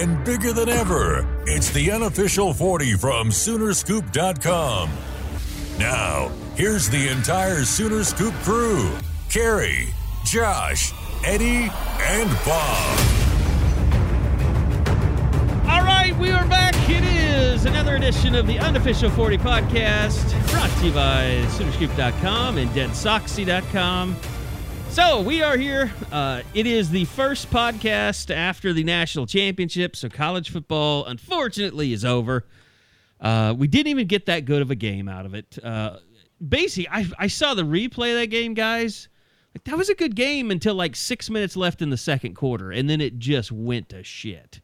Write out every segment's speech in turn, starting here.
And bigger than ever. It's the unofficial 40 from Soonerscoop.com. Now, here's the entire Sooner Scoop crew Carrie, Josh, Eddie, and Bob. All right, we are back. It is another edition of the unofficial 40 podcast brought to you by Soonerscoop.com and DeadSoxy.com. So we are here. Uh, it is the first podcast after the national championship, so college football, unfortunately, is over. Uh, we didn't even get that good of a game out of it. Uh, basically, I, I saw the replay of that game, guys. Like, that was a good game until like six minutes left in the second quarter, and then it just went to shit.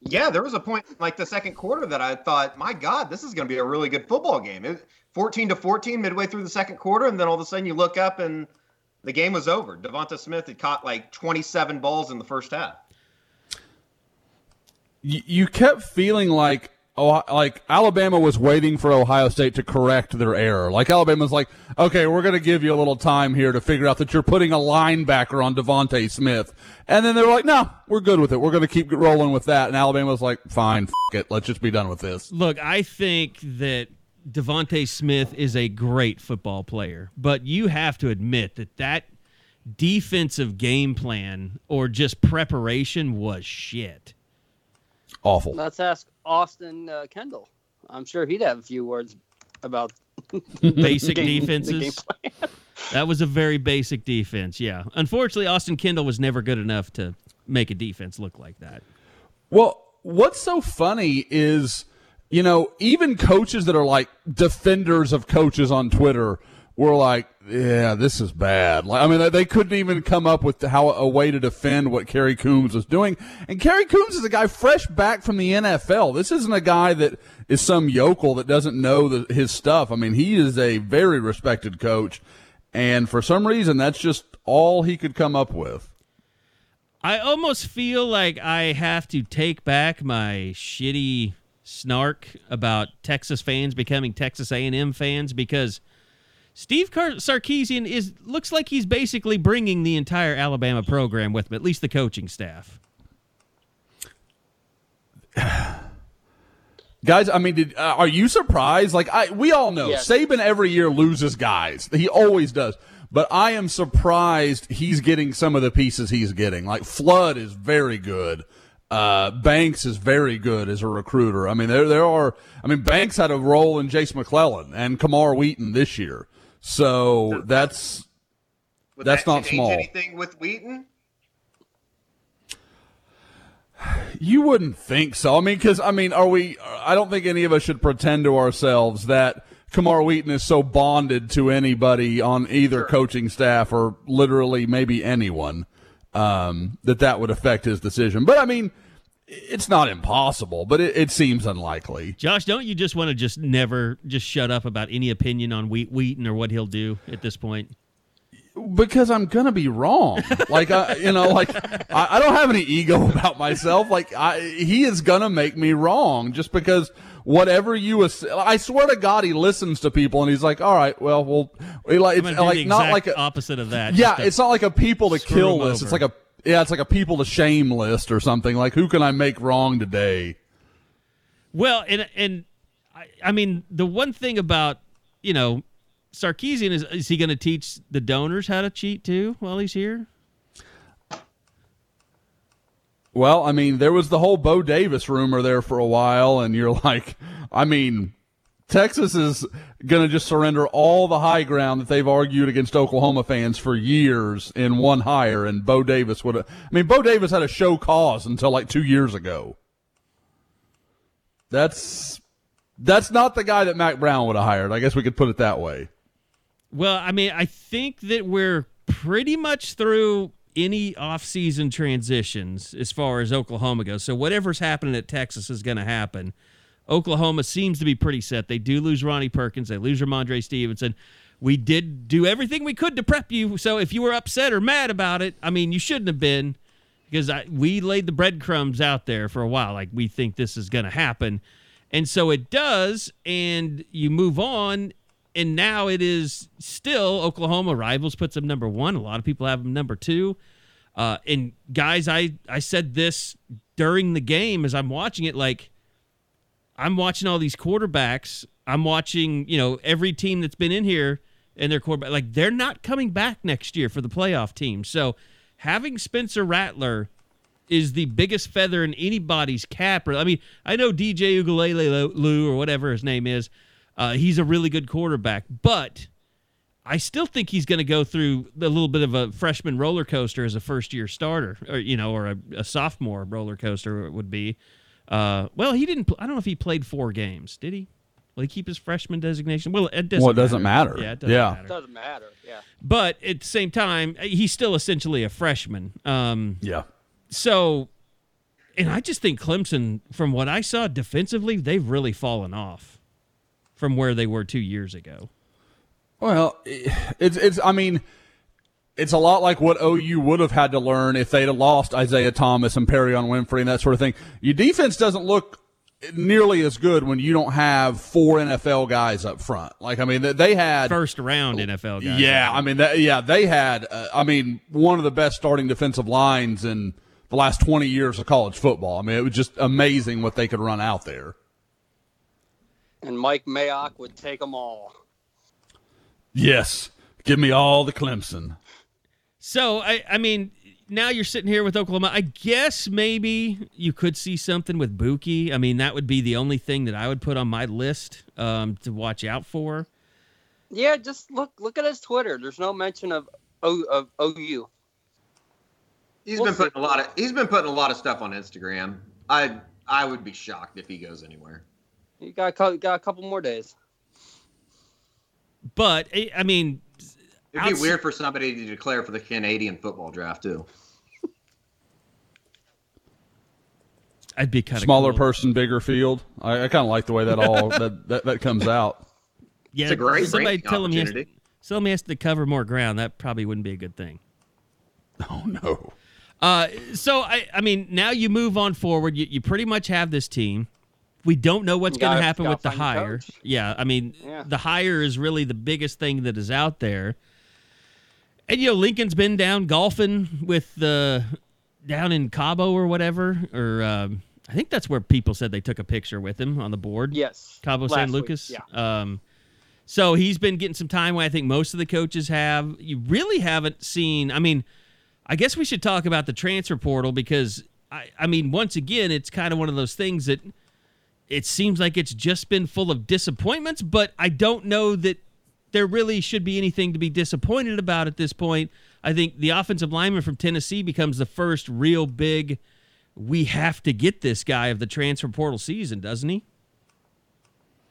Yeah, there was a point like the second quarter that I thought, my God, this is going to be a really good football game. It, 14 to 14 midway through the second quarter, and then all of a sudden you look up and the game was over. Devonta Smith had caught like 27 balls in the first half. You, you kept feeling like oh, like Alabama was waiting for Ohio State to correct their error. Like Alabama's like, okay, we're going to give you a little time here to figure out that you're putting a linebacker on Devonta Smith, and then they're like, no, we're good with it. We're going to keep rolling with that. And Alabama's like, fine, f- it, let's just be done with this. Look, I think that Devonta Smith is a great football player, but you have to admit that that defensive game plan or just preparation was shit. Awful. Let's ask Austin uh, Kendall. I'm sure he'd have a few words about Basic game- defenses. That was a very basic defense. Yeah. Unfortunately, Austin Kendall was never good enough to make a defense look like that. Well, what's so funny is, you know, even coaches that are like defenders of coaches on Twitter were like, yeah, this is bad. Like, I mean, they- couldn't even come up with how a way to defend what Kerry Coombs was doing. And Kerry Coombs is a guy fresh back from the NFL. This isn't a guy that is some yokel that doesn't know the, his stuff. I mean, he is a very respected coach. And for some reason, that's just all he could come up with. I almost feel like I have to take back my shitty snark about Texas fans becoming Texas A&M fans because Steve Car- Sarkisian is looks like he's basically bringing the entire Alabama program with him, at least the coaching staff. Guys, I mean, did, uh, are you surprised? Like, I we all know Yes. Saban every year loses guys. He always does. But I am surprised he's getting some of the pieces he's getting. Like Flood is very good. Uh, Banks is very good as a recruiter. I mean, there there are. I mean, Banks had a role in Jase McClellan and Camar Wheaton this year. So that's Would That's that not small. Anything with Wheaton? You wouldn't think so. I mean, because I mean, are we? I don't think any of us should pretend to ourselves that Camar Wheaton is so bonded to anybody on either coaching staff or literally maybe anyone um, that that would affect his decision. But I mean, it's not impossible, but it, it seems unlikely. Josh, don't you just want to just never just shut up about any opinion on Wheat Wheaton or what he'll do at this point? because I'm gonna be wrong. Like I, you know, like I, I don't have any ego about myself. Like I, he is gonna make me wrong just because whatever you. ass- I swear to God, he listens to people and he's like, all right, well, we'll like it's like not like a opposite of that. yeah, it's not like a people to kill list. It's like a yeah, it's like a people to shame list or something. Like who can I make wrong today? Well, and and I, I mean the one thing about you know Sarkisian is is he going to teach the donors how to cheat too while he's here? Well, I mean, there was the whole Bo Davis rumor there for a while, and you're like, I mean, Texas is going to just surrender all the high ground that they've argued against Oklahoma fans for years in one hire, and Bo Davis would have. I mean, Bo Davis had a show cause until like two years ago. That's that's not the guy that Mack Brown would have hired. I guess we could put it that way. Well, I mean, I think that we're pretty much through any offseason transitions as far as Oklahoma goes. So whatever's happening at Texas is going to happen. Oklahoma seems to be pretty set. They do lose Ronnie Perkins. They lose Rhamondre Stevenson. We did do everything we could to prep you. So if you were upset or mad about it, I mean, you shouldn't have been because I, we laid the breadcrumbs out there for a while. Like we think this is going to happen. And so it does. And you move on. And now it is still Oklahoma rivals puts them number one. A lot of people have them number two. Uh, and guys, I, I said this during the game as I'm watching it, like, I'm watching all these quarterbacks. I'm watching, you know, every team that's been in here and their quarterback, like they're not coming back next year for the playoff team. So having Spencer Rattler is the biggest feather in anybody's cap. I mean, I know DJ Uiagalelei or whatever his name is. Uh, he's a really good quarterback, but I still think he's going to go through a little bit of a freshman roller coaster as a first year starter, or you know, or a, a sophomore roller coaster would be. Uh, well, he didn't. I don't know if he played four games. Did he? Will he keep his freshman designation? Well, it doesn't. Well, it doesn't matter. matter. Yeah, it doesn't yeah. matter. It doesn't matter. Yeah. But at the same time, he's still essentially a freshman. Um, Yeah. so, and I just think Clemson, from what I saw defensively, they've really fallen off from where they were two years ago. Well, it's it's. I mean, it's a lot like what OU would have had to learn if they'd have lost Isaiah Thomas and Perrion Winfrey and that sort of thing. Your defense doesn't look nearly as good when you don't have four NFL guys up front. Like I mean, they- they had First round NFL guys. Yeah, I mean, that, yeah, they had. Uh, I mean, one of the best starting defensive lines in the last twenty years of college football. I mean, it was just amazing what they could run out there. And Mike Mayock would take them all. Yes, give me all the Clemson. So I, I mean, now you're sitting here with Oklahoma. I guess maybe you could see something with Buki. I mean, that would be the only thing that I would put on my list um, to watch out for. Yeah, just look look at his Twitter. There's no mention of O of OU. He's We'll been see. putting a lot of he's been putting a lot of stuff on Instagram. I I would be shocked if he goes anywhere. You got a got a couple more days. But I I mean, It'd be Outs- weird for somebody to declare for the Canadian football draft too. I'd be kind of Smaller cool. person, bigger field. I, I kind of like the way that all that, that that comes out. Yeah, It's a great somebody ranking tell him he has, opportunity. tell him he has to cover more ground. That probably wouldn't be a good thing. Oh no. Uh, so I, I mean, now you move on forward. You, you pretty much have this team. We don't know what's going to happen with the hire. coach. Yeah, I mean, Yeah. the hire is really the biggest thing that is out there. And you know, Lincoln's been down golfing with the down in Cabo or whatever, or um, I think that's where people said they took a picture with him on the board. Yes. Cabo San week, Lucas. Yeah. Um, so he's been getting some time. I think most of the coaches have. You really haven't seen. I mean, I guess we should talk about the transfer portal because I, I mean, once again, it's kind of one of those things that it seems like it's just been full of disappointments. But I don't know that there really should be anything to be disappointed about at this point. I think the offensive lineman from Tennessee becomes the first real big. We have to get this guy of the transfer portal season, doesn't he?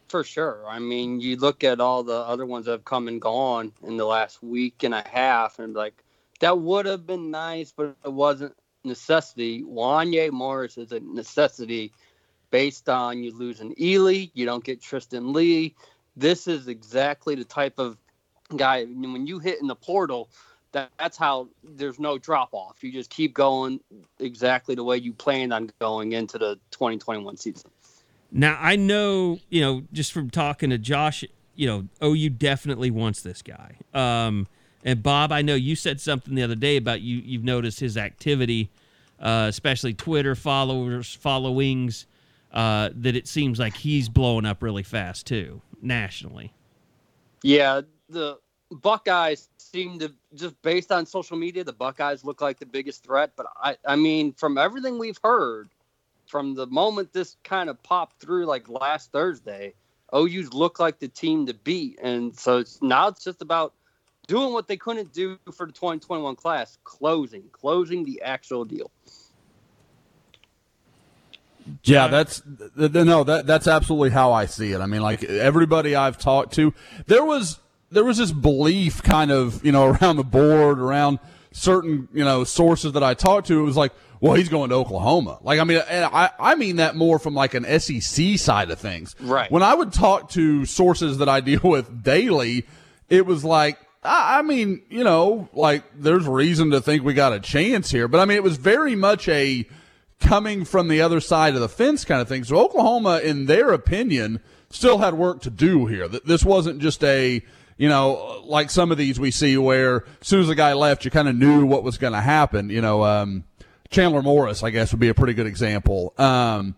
For sure. I mean, you look at all the other ones that have come and gone in the last week and a half, and like that would have been nice, but it wasn't necessity. Wanye Morris is a necessity based on you losing Ealy, you don't get Tristan Leigh. This is exactly the type of guy when you hit in the portal. That, that's how there's no drop off. You just keep going exactly the way you planned on going into the 2021 season. Now I know, you know, just from talking to Josh, you know, OU definitely wants this guy. Um, and Bob, I know you said something the other day about you. You've noticed his activity, uh, especially Twitter followers, followings. Uh, that it seems like he's blowing up really fast too, nationally. Yeah, the Buckeyes seem to just based on social media, the Buckeyes look like the biggest threat. But I, I mean, from everything we've heard, from the moment this kind of popped through, like last Thursday, OU's look like the team to beat, and so it's, now it's just about doing what they couldn't do for the 2021 class, closing, closing the actual deal. Yeah, that's th- th- no, that that's absolutely how I see it. I mean, like everybody I've talked to, there was there was this belief kind of you know around the board, around certain you know sources that I talked to. It was like, well, he's going to Oklahoma. Like, I mean, and I I mean that more from like an SEC side of things. Right. When I would talk to sources that I deal with daily, it was like. I I mean, you know, like there's reason to think we got a chance here, but I mean, it was very much a coming from the other side of the fence kind of thing. So Oklahoma, in their opinion, still had work to do here. This wasn't just a you know like some of these we see where as soon as the guy left, you kind of knew what was going to happen. You know, um, Chandler Morris, I guess, would be a pretty good example. Um,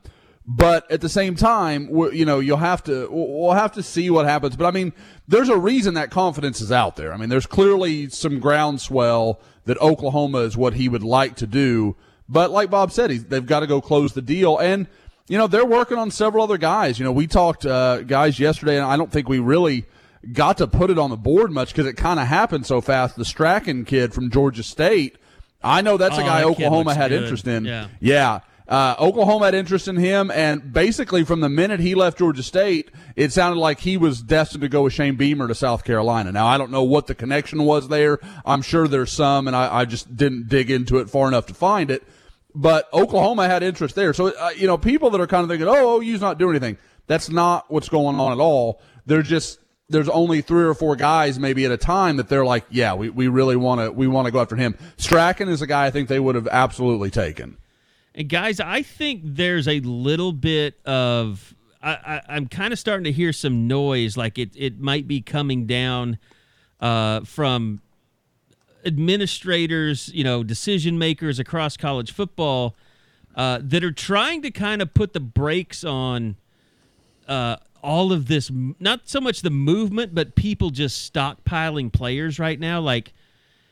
but at the same time, you know, you'll have to we'll have to see what happens. But I mean, there's a reason that confidence is out there. I mean, there's clearly some groundswell that Oklahoma is what he would like to do. But like Bob said, he's, they've got to go close the deal, and you know they're working on several other guys. You know, we talked uh, guys yesterday, and I don't think we really got to put it on the board much because it kind of happened so fast. The Strachan kid from Georgia State, I know that's a Oh, guy that Oklahoma had good. interest in. Yeah. Yeah. Uh, Oklahoma had interest in him, and basically from the minute he left Georgia State, it sounded like he was destined to go with Shane Beamer to South Carolina. Now, I don't know what the connection was there. I'm sure there's some, and I, I just didn't dig into it far enough to find it. But Oklahoma had interest there. So, uh, you know, people that are kind of thinking, oh, OU's not doing anything. That's not what's going on at all. There's just, there's only three or four guys maybe at a time that they're like, yeah, we, we really want to, we want to go after him. Strachan is a guy I think they would have absolutely taken. And guys, I think there's a little bit of I, I, I'm kind of starting to hear some noise, like it it might be coming down uh, from administrators, you know, decision makers across college football uh, that are trying to kind of put the brakes on uh, all of this. Not so much the movement, but people just stockpiling players right now, like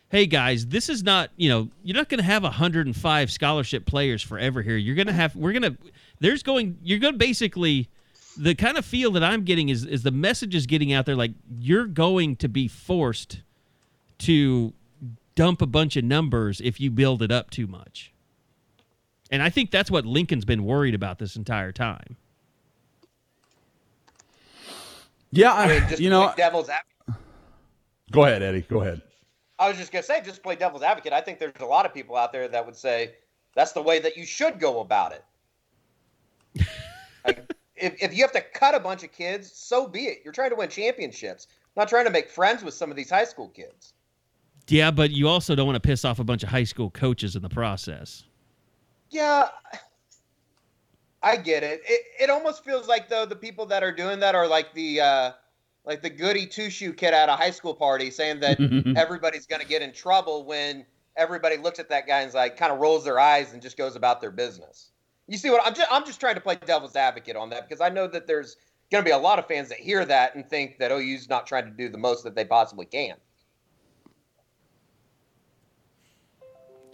hey guys, this is not, you know, you're not going to have 105 scholarship players forever here. You're going to have, we're going to, there's going, you're going to basically, the kind of feel that I'm getting is, is the message is getting out there like you're going to be forced to dump a bunch of numbers if you build it up too much. And I think that's what Lincoln's been worried about this entire time. Yeah, I mean, just you know, devil's advocate. go ahead, Eddie. Go ahead. I was just gonna say, just play devil's advocate. I think there's a lot of people out there that would say that's the way that you should go about it. like, if, if you have to cut a bunch of kids, so be it. You're trying to win championships, not trying to make friends with some of these high school kids. Yeah, but you also don't want to piss off a bunch of high school coaches in the process. Yeah, I get it. It it almost feels like though the people that are doing that are like the uh, like the goody two shoe kid at a high school party saying that everybody's going to get in trouble when everybody looks at that guy and is like kind of rolls their eyes and just goes about their business. You see what I'm just I'm just trying to play devil's advocate on that because I know that there's going to be a lot of fans that hear that and think that OU's not trying to do the most that they possibly can.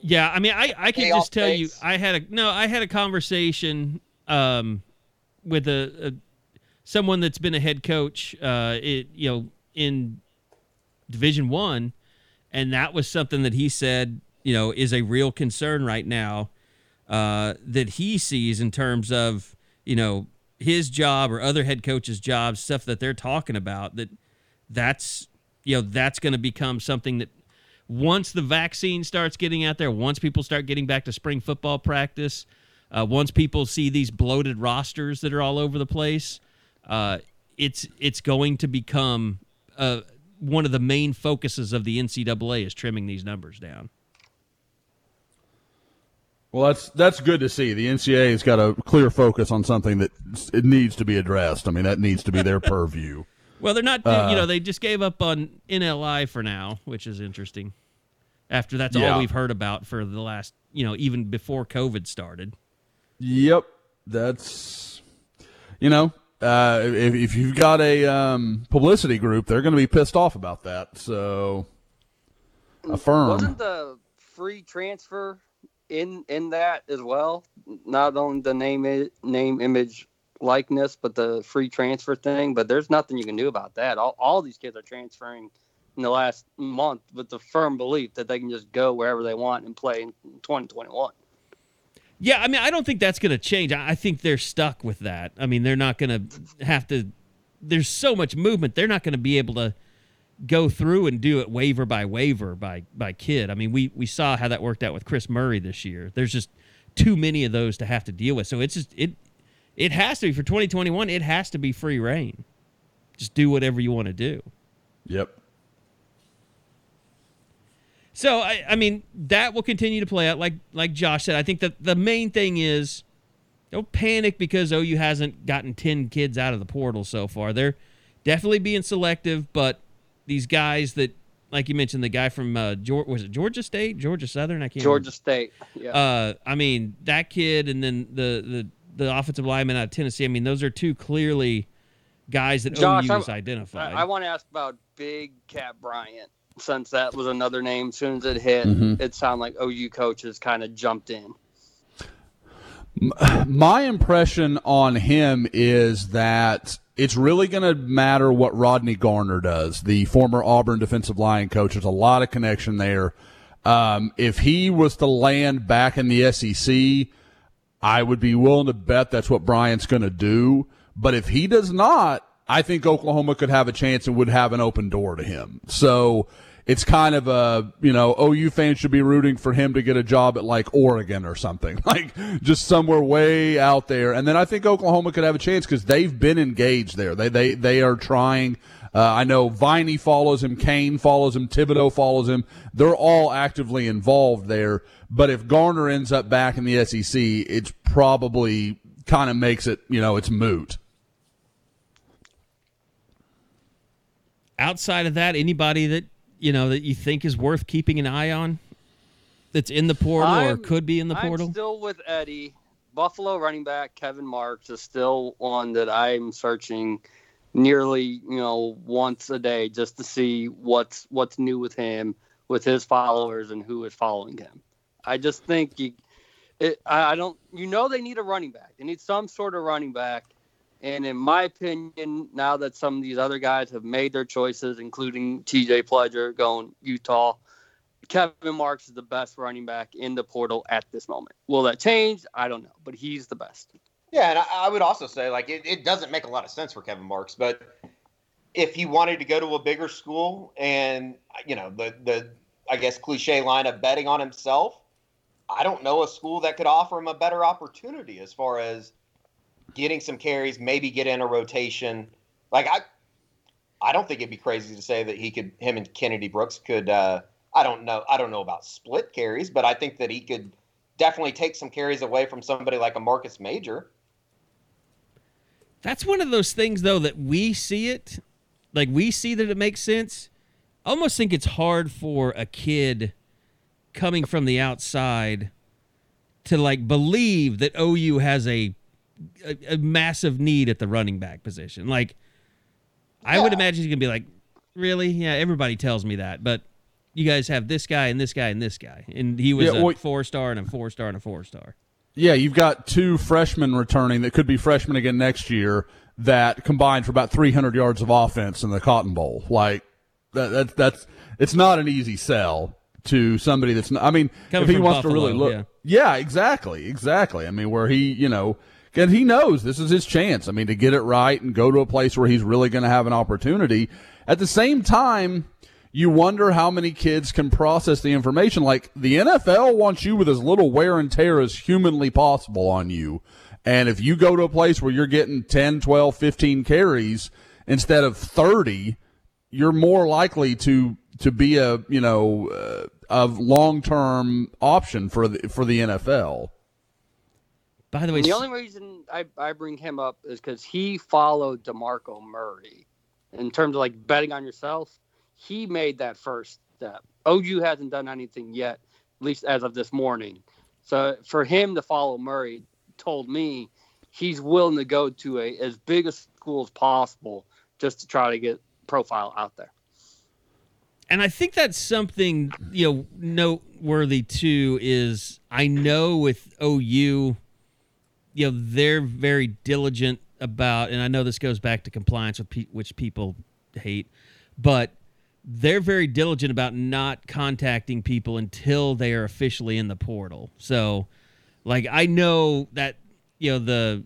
Yeah, I mean, I, I can just tell you. I had a no, I had a conversation um, with a, a someone that's been a head coach, uh, it you know in Division One, and that was something that he said, you know, is a real concern right now uh, that he sees in terms of you know his job or other head coaches' jobs, stuff that they're talking about. That that's you know that's going to become something that once the vaccine starts getting out there, once people start getting back to spring football practice, uh, once people see these bloated rosters that are all over the place, uh, it's it's going to become uh, one of the main focuses of the NCAA is trimming these numbers down. Well, that's that's good to see. The NCAA has got a clear focus on something that it needs to be addressed. I mean, that needs to be their purview. Well, they're not. Uh, you know, they just gave up on NLI for now, which is interesting. After that's Yeah. all we've heard about for the last, you know, even before COVID started. Yep, that's you know, uh, if if you've got a um, publicity group, they're going to be pissed off about that. So, affirm. Wasn't the free transfer in in that as well? Not only the name i- name image likeness, but the free transfer thing. But there's nothing you can do about that. All, all these kids are transferring in the last month with the firm belief that they can just go wherever they want and play in 2021. Yeah, I mean, I don't think that's going to change. I think they're stuck with that. I mean, they're not going to have to. There's so much movement. They're not going to be able to go through and do it waiver by waiver by by kid. I mean, we we saw how that worked out with Chris Murray this year. There's just too many of those to have to deal with. So it's just it it has to be for 2021. It has to be free reign. Just do whatever you want to do. Yep. So I, I mean that will continue to play out like like Josh said. I think that the main thing is don't panic because OU hasn't gotten ten kids out of the portal so far. They're definitely being selective, but these guys that like you mentioned the guy from uh, Georgia, was it Georgia State, Georgia Southern? I can't. Georgia remember. State. Yeah. Uh, I mean that kid, and then the the the offensive lineman out of Tennessee. I mean those are two clearly guys that Josh, OU has I- identified. I, I want to ask about Big Kat Bryant, since that was another name. As soon as it hit, Mm-hmm. it sounded like OU coaches kind of jumped in. My impression on him is that it's really going to matter what Rodney Garner does, the former Auburn defensive line coach. There's a lot of connection there. Um, if he was to land back in the SEC, I would be willing to bet that's what Bryant's going to do. But if he does not, I think Oklahoma could have a chance and would have an open door to him. So it's kind of a, you know, OU fans should be rooting for him to get a job at like Oregon or something, like just somewhere way out there. And then I think Oklahoma could have a chance because they've been engaged there. They, they, they are trying. Uh, I know Viney follows him, Cain follows him, Thibodeaux follows him. They're all actively involved there. But if Garner ends up back in the SEC, it's probably kind of makes it, you know, it's moot. Outside of that, anybody that you know that you think is worth keeping an eye on, that's in the portal or I'm- could be in the portal. I'm still with Eddie. Buffalo running back Kevin Marks is still one that I'm searching nearly, you know, once a day just to see what's what's new with him, with his followers, and who is following him. I just think you, it, I I don't, you know, they need a running back. They need some sort of running back. And in my opinion, now that some of these other guys have made their choices, including T.J. Pledger going Utah, Kevin Marks is the best running back in the portal at this moment. Will that change? I don't know, but he's the best. Yeah, and I, I would also say like it, it doesn't make a lot of sense for Kevin Marks, but if he wanted to go to a bigger school and you know the the I guess cliche line of betting on himself, I don't know a school that could offer him a better opportunity as far as getting some carries, maybe get in a rotation. Like I I don't think it'd be crazy to say that he could him and Kennedy Brooks could uh I don't know I don't know about split carries, but I think that he could definitely take some carries away from somebody like a Marcus Major. That's one of those things, though, that we see it, like we see that it makes sense. I almost think it's hard for a kid coming from the outside to like believe that OU has a a, a massive need at the running back position. Like, I would imagine he's gonna be like, really? Yeah, everybody tells me that, but you guys have this guy and this guy and this guy, and he was Yeah, a well- four star and a four star and a four star. Yeah, you've got two freshmen returning that could be freshmen again next year that combined for about 300 yards of offense in the Cotton Bowl. Like that, that's that's it's not an easy sell to somebody that's not. I mean, Coming if he wants to really Buffalo, look, yeah. exactly, exactly. I mean, where he, you know, and he knows this is his chance. I mean, to get it right and go to a place where he's really going to have an opportunity. At the same time, you wonder how many kids can process the information. Like the NFL wants you with as little wear and tear as humanly possible on you. And if you go to a place where you're getting 10, 12, 15 carries instead of 30, you're more likely to to be a, you know, uh, long-term option for the for the NFL. By the way, And the only reason I, I bring him up is because he followed DeMarco Murray. In terms of like betting on yourself, he made that first step. OU hasn't done anything yet, at least as of this morning. So for him to follow Murray told me he's willing to go to a as big a school as possible just to try to get profile out there. and I think that's something you know noteworthy too. Is I know with OU, you know they're very diligent about, and I know this goes back to compliance, with pe- which people hate, but they're very diligent about not contacting people until they are officially in the portal. So, like, I know that you know the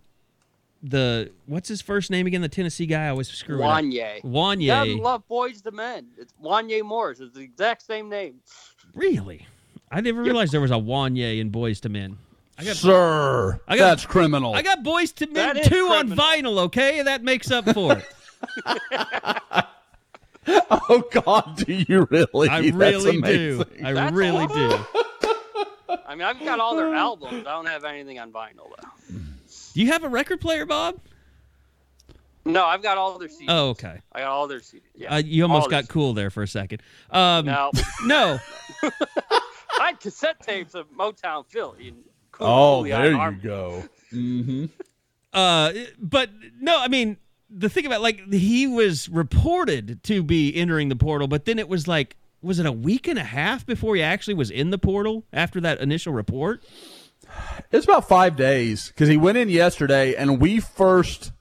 the what's his first name again? The Tennessee guy I always screw it up. Wanye. Wanye. Doesn't love Boyz II Men. It's Wanye Morris. It's the exact same name. Really? I never realized there was a Wanye in Boyz II Men. I got Sir, I got- that's criminal. I got Boyz II Men That is two on vinyl. Okay, that makes up for it. oh God, do you really? I That's really do. I That's really do. I mean, I've got all their albums. I don't have anything on vinyl though. Do you have a record player, Bob? No, I've got all their CDs. Oh, okay. I got all their CDs. Yeah. Uh, you almost all their got cool there for a second. Um, No, no. I had cassette tapes of Motown Philly. And Cool- Oh, there you Harmony. go. Mm-hmm. Uh, but no, I mean the thing about like he was reported to be entering the portal, but then it was like, was it a week and a half before he actually was in the portal after that initial report? It's about five days because he went in yesterday, and we first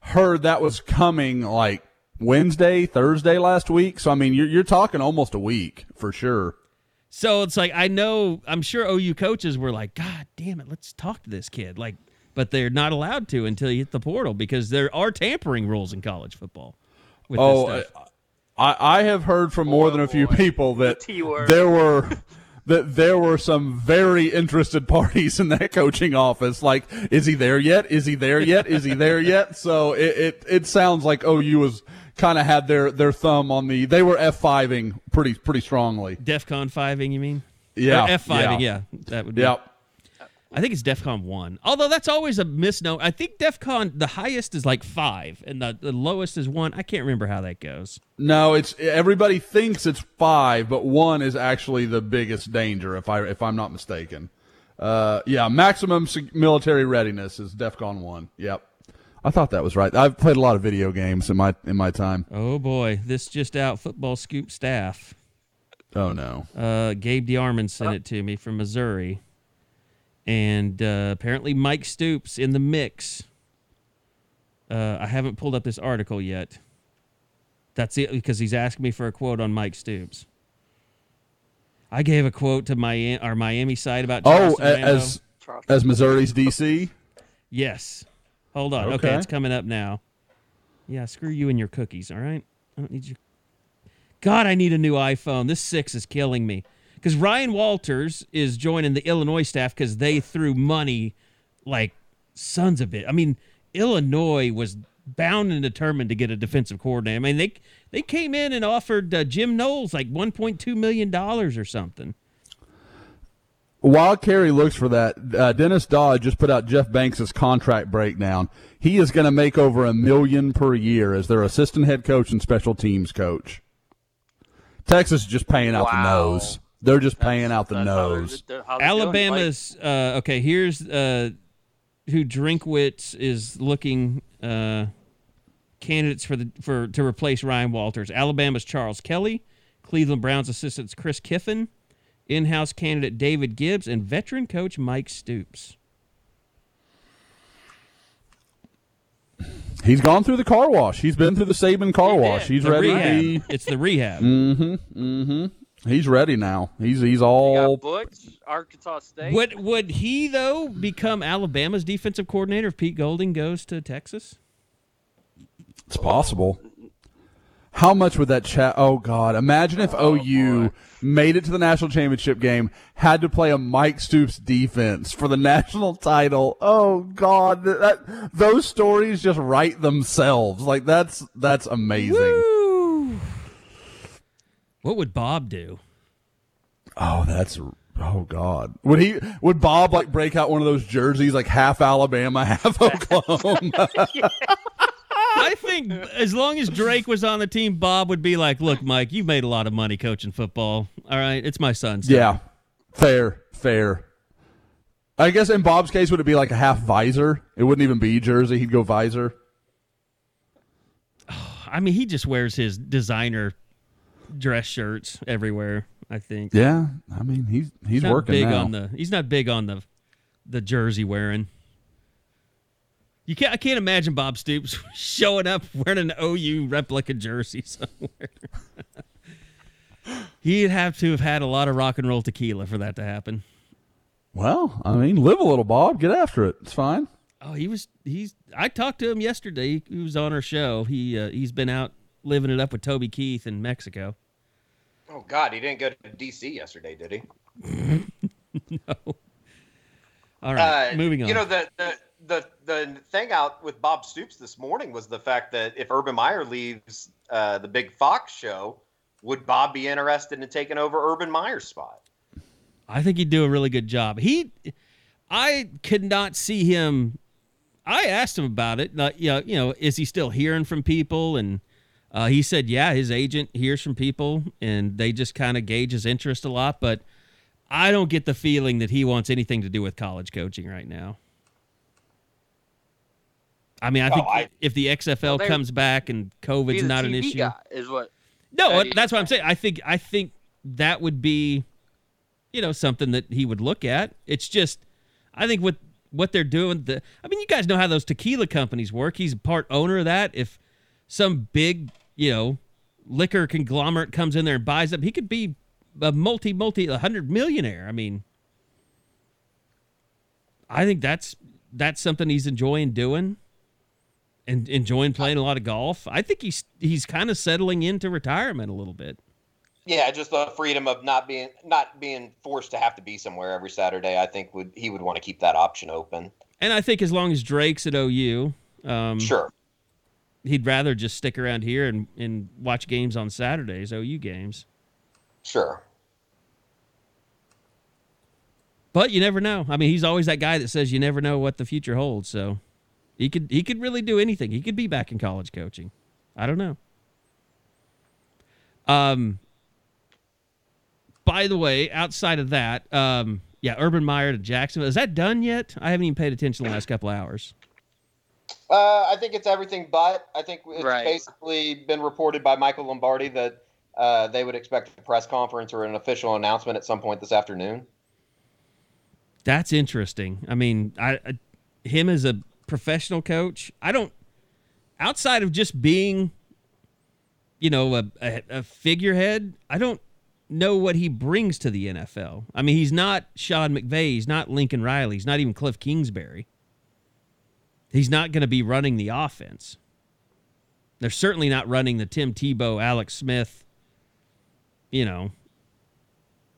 heard that was coming like Wednesday, Thursday last week. So I mean, you're you're talking almost a week for sure. So it's like I know I'm sure OU coaches were like, God damn it, let's talk to this kid. Like, but they're not allowed to until you hit the portal because there are tampering rules in college football. With Oh, this stuff. I, I have heard from more than a oh, few boy. people that The there were that there were some very interested parties in that coaching office. Like, is he there yet? Is he there yet? Is he there yet? So it it, it sounds like OU was kind of had their their thumb on the. They were F fiving pretty pretty strongly. DEFCON fiving, you mean? Yeah, F fiving, yeah. yeah. That would be. Yep. I think it's DEFCON one. Although that's always a misnomer. I think DEFCON the highest is like five, and the, the lowest is one. I can't remember how that goes. No, it's everybody thinks it's five, but one is actually the biggest danger. If I if I'm not mistaken, uh, yeah, maximum military readiness is DEFCON one. Yep, I thought that was right. I've played a lot of video games in my in my time. Oh boy, this just out football scoop staff. Oh no, Uh, Gabe DeArmond sent it to me from Missouri, and uh, apparently Mike Stoops in the mix. Uh, I haven't pulled up this article yet. That's it because he's asking me for a quote on Mike Stoops. I gave a quote to my our Miami side about oh, Charleston as as Missouri's DC. Yes. Hold on. Okay. Okay. it's coming up now. Yeah, screw you and your cookies, all right? I don't need you. God, I need a new iPhone. This 6 is killing me. Because Ryan Walters is joining the Illinois staff because they threw money like sons of it. I mean, Illinois was bound and determined to get a defensive coordinator. I mean, they they came in and offered uh, Jim Knowles like 1.2 million dollars or something. While Kerry looks for that, uh, Dennis Dodd just put out Jeff Banks' contract breakdown. He is going to make over a million per year as their assistant head coach and special teams coach. Texas is just paying out the nose. They're just paying out the That's how they're- nose. they're- how they're doing it. Like, Alabama's uh, okay. Here's uh, who Drinkwitz is looking uh, candidates for the for to replace Ryan Walters. Alabama's Charles Kelly, Cleveland Browns assistants Chris Kiffin, in-house candidate David Gibbs, and veteran coach Mike Stoops. He's gone through the car wash. He's been through the Saban car He wash. did. He's The ready rehab. to be. It's the rehab. Mm-hmm. Mm-hmm. He's ready now. He's he's you all. got Butch, Arkansas State. Would would he though become Alabama's defensive coordinator if Pete Golding goes to Texas? It's possible. How much would that chat? Oh God! Imagine if OU made it to the national championship game, had to play a Mike Stoops defense for the national title. Oh God! That, those stories just write themselves. Like that's that's amazing. Woo! What would Bob do? Oh, that's oh God. Would he? Would Bob like break out one of those jerseys like half Alabama, half Oklahoma? I think as long as Drake was on the team, Bob would be like, "Look, Mike, you've made a lot of money coaching football. All right, it's my son's. yeah, fair, fair. I guess in Bob's case, would it be like a half visor? It wouldn't even be jersey. He'd go visor. I mean, he just wears his designer dress shirts everywhere. I think. Yeah, I mean he's he's not working big now. on the. He's not big on the, the jersey wearing. You can't. I can't imagine Bob Stoops showing up wearing an OU replica jersey somewhere. He'd have to have had a lot of rock and roll tequila for that to happen. Well, I mean, live a little, Bob. Get after it. It's fine. Oh, he was. He's. I talked to him yesterday. He was on our show. He uh, he's been out living it up with Toby Keith in Mexico. Oh God, he didn't go to DC yesterday, did he? no. All right, Uh, moving on. You know the, the the the thing out with Bob Stoops this morning was the fact that if Urban Meyer leaves uh, the Big Fox show, would Bob be interested in taking over Urban Meyer's spot? I think he'd do a really good job. He, I could not see him. I asked him about it. Like, you know, you know, is he still hearing from people? And uh, he said, yeah, his agent hears from people, and they just kind of gauge his interest a lot. But I don't get the feeling that he wants anything to do with college coaching right now. I mean, I Oh, think I- if the XFL Well, comes back and COVID's not an issue, is what. no, That that's what I'm saying. I think I think that would be, you know, something that he would look at. It's just, I think what what they're doing. The I mean, you guys know how those tequila companies work. He's part owner of that. If some big, you know, liquor conglomerate comes in there and buys up, he could be a multi multi a hundred millionaire. I mean, I think that's that's something he's enjoying doing. And enjoying playing a lot of golf. I think he's he's kind of settling into retirement a little bit. Yeah, just the freedom of not being not being forced to have to be somewhere every Saturday. I think would he would want to keep that option open. And I think as long as Drake's at OU, um, Sure. he'd rather just stick around here and, and watch games on Saturdays, OU games. Sure. But you never know. I mean, he's always that guy that says you never know what the future holds. So he could he could really do anything. He could be back in college coaching. I don't know. Um. By the way, outside of that, um, yeah, Urban Meyer to Jacksonville. Is that done yet? I haven't even paid attention the last couple hours. Uh, I think it's everything but. I think it's Right. basically been reported by Michael Lombardi that uh, they would expect a press conference or an official announcement at some point this afternoon. That's interesting. I mean, I, I him as a professional coach, I don't outside of just being, you know, a, a, a figurehead. I don't know what he brings to the NFL. I mean, he's not Sean McVay. He's not Lincoln Riley. He's not even Cliff Kingsbury. He's not going to be running the offense. They're certainly not running the Tim Tebow, Alex Smith, you know,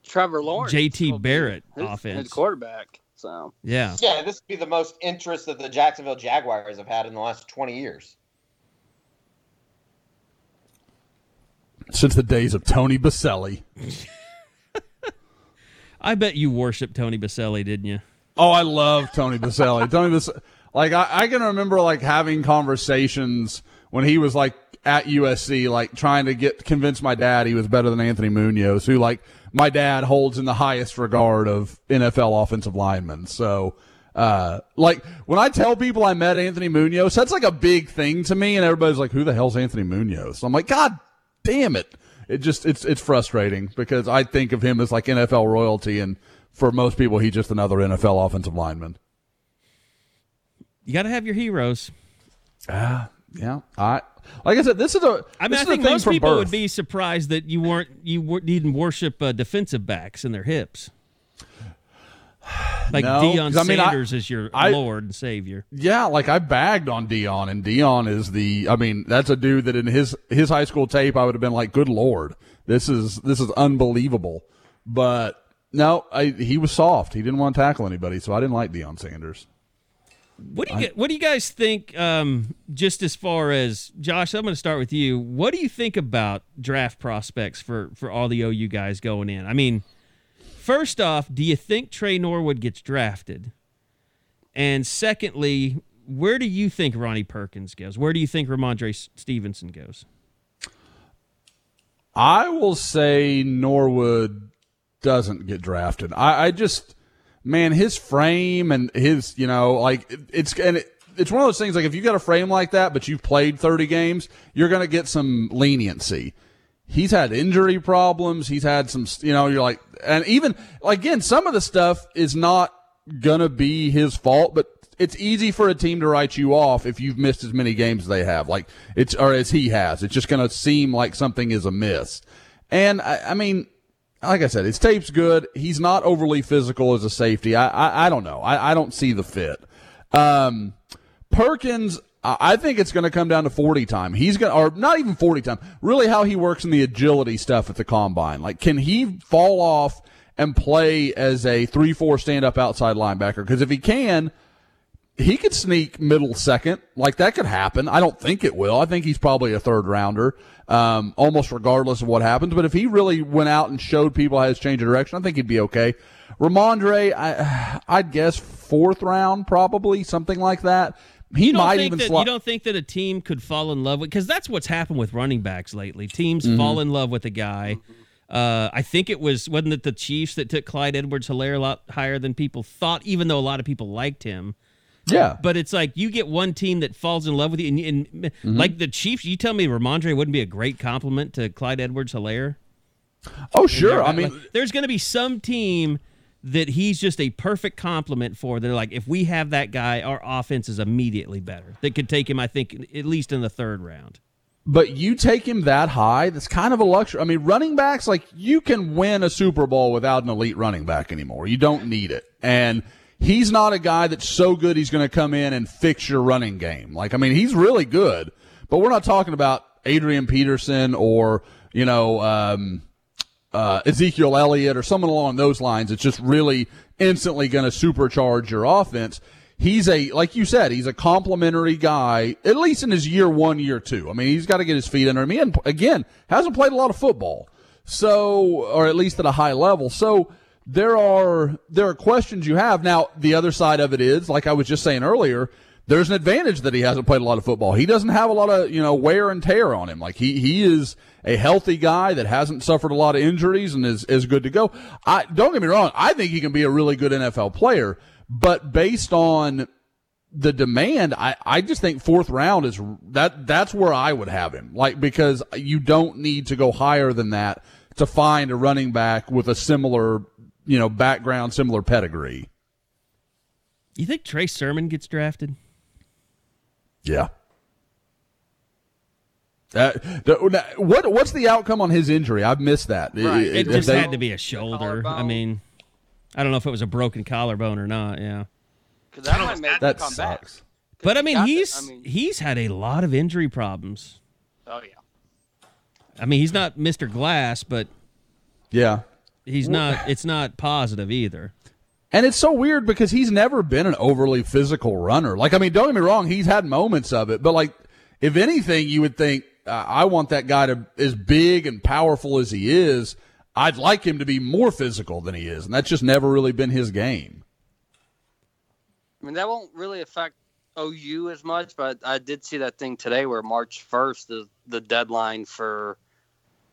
Trevor Lawrence. JT Barrett his, offense. His quarterback. So yeah. Yeah, this would be the most interest that the Jacksonville Jaguars have had in the last 20 years. Since the days of Tony Boselli. I bet you worship Tony Boselli, didn't you? Oh, I love Tony Boselli. Tony Boselli. Like I, I can remember like having conversations when he was like at USC, like trying to get convince my dad he was better than Anthony Munoz, who like my dad holds in the highest regard of NFL offensive linemen. So, uh, like when I tell people I met Anthony Munoz, that's like a big thing to me, and everybody's like, "Who the hell's Anthony Munoz?" So I'm like, "God damn it!" It just it's it's frustrating because I think of him as like NFL royalty, and for most people, he's just another NFL offensive lineman. You got to have your heroes. Yeah, I like I said, this is a. I mean, I think most people birth. would be surprised that you weren't you were, didn't worship uh, defensive backs in their hips. Like No, 'cause I mean, I- Sanders is your I- Lord and Savior. Yeah, like I bagged on Deion, and Deion is the. I mean, that's a dude that in his his high school tape, I would have been like, "Good lord, this is this is unbelievable." But no, I, he was soft. He didn't want to tackle anybody, so I didn't like Deion Sanders. What do you get, what do you guys think? Um, just as far as Josh, I'm going to start with you. What do you think about draft prospects for for all the OU guys going in? I mean, first off, do you think Tre Norwood gets drafted? And secondly, where do you think Ronnie Perkins goes? Where do you think Rhamondre Stevenson goes? I will say Norwood doesn't get drafted. I, I just, man, his frame and his, you know, like it, it's and it, it's one of those things. Like if you got a frame like that, but you've played thirty games, you're going to get some leniency. He's had injury problems. He's had some, you know, you're like, and even again, some of the stuff is not gonna be his fault, but it's easy for a team to write you off if you've missed as many games as they have, like it's or as he has. It's just gonna seem like something is amiss. And I, I mean, like I said, his tape's good. He's not overly physical as a safety. I I, I don't know. I, I don't see the fit. Um, Perkins, I think it's going to come down to 40 time. He's going to, or not even 40 time, really how he works in the agility stuff at the combine. Like, can he fall off and play as a 3 4 stand up outside linebacker? Because if he can, he could sneak middle second. Like, that could happen. I don't think it will. I think he's probably a third rounder, um, almost regardless of what happens. But if he really went out and showed people how his change of direction, I think he'd be okay. Rhamondre, I, I'd guess fourth round, probably something like that. He you might even that, slot. You don't think that a team could fall in love with because that's what's happened with running backs lately. Teams Mm-hmm. fall in love with a guy. Uh, I think it was wasn't it the Chiefs that took Clyde Edwards-Helaire a lot higher than people thought, even though a lot of people liked him. Yeah, But it's like you get one team that falls in love with you, and, and Mm-hmm. like the Chiefs, you tell me Rhamondre wouldn't be a great compliment to Clyde Edwards Helaire? oh sure. I Like, mean, there's going to be some team that he's just a perfect compliment for. They're like, if we have that guy, our offense is immediately better. That could take him, I think, at least in the third round. But you take him that high, that's kind of a luxury. I mean, running backs, like, you can win a Super Bowl without an elite running back anymore. You don't need it. And he's not a guy that's so good he's going to come in and fix your running game. Like, I mean, he's really good, but we're not talking about Adrian Peterson or, you know, um, uh, Ezekiel Elliott or someone along those lines. It's just really instantly going to supercharge your offense. He's a, like you said, he's a complimentary guy, at least in his year one, year two. I mean, he's got to get his feet under him. And again, hasn't played a lot of football. So, or at least at a high level. So there are, there are questions you have. Now, the other side of it is, like I was just saying earlier, there's an advantage that he hasn't played a lot of football. He doesn't have a lot of, you know, wear and tear on him. Like he, he is a healthy guy that hasn't suffered a lot of injuries and is, is good to go. I, don't get me wrong. I think he can be a really good NFL player, but based on the demand, I, I just think fourth round is that, that's where I would have him. Like, because you don't need to go higher than that to find a running back with a similar, you know, background, similar pedigree. You think Trey Sermon gets drafted? Yeah. Uh, the- what what's the outcome on his injury? I've missed that. Right. It If just they- had to be a shoulder. I mean, I don't know if it was a broken collarbone or not. Yeah. Because that might make him that come back. sucks. But I mean, got it. he's I mean- he's had a lot of injury problems. Oh yeah. I mean, he's not Mr. Glass, but Yeah. He's not. It's not positive either. And it's so weird because he's never been an overly physical runner. Like, I mean, don't get me wrong, he's had moments of it, but like, if anything, you would think, uh, I want that guy to, as big and powerful as he is, I'd like him to be more physical than he is. And that's just never really been his game. I mean, that won't really affect OU as much, but I did see that thing today where March 1st is the deadline for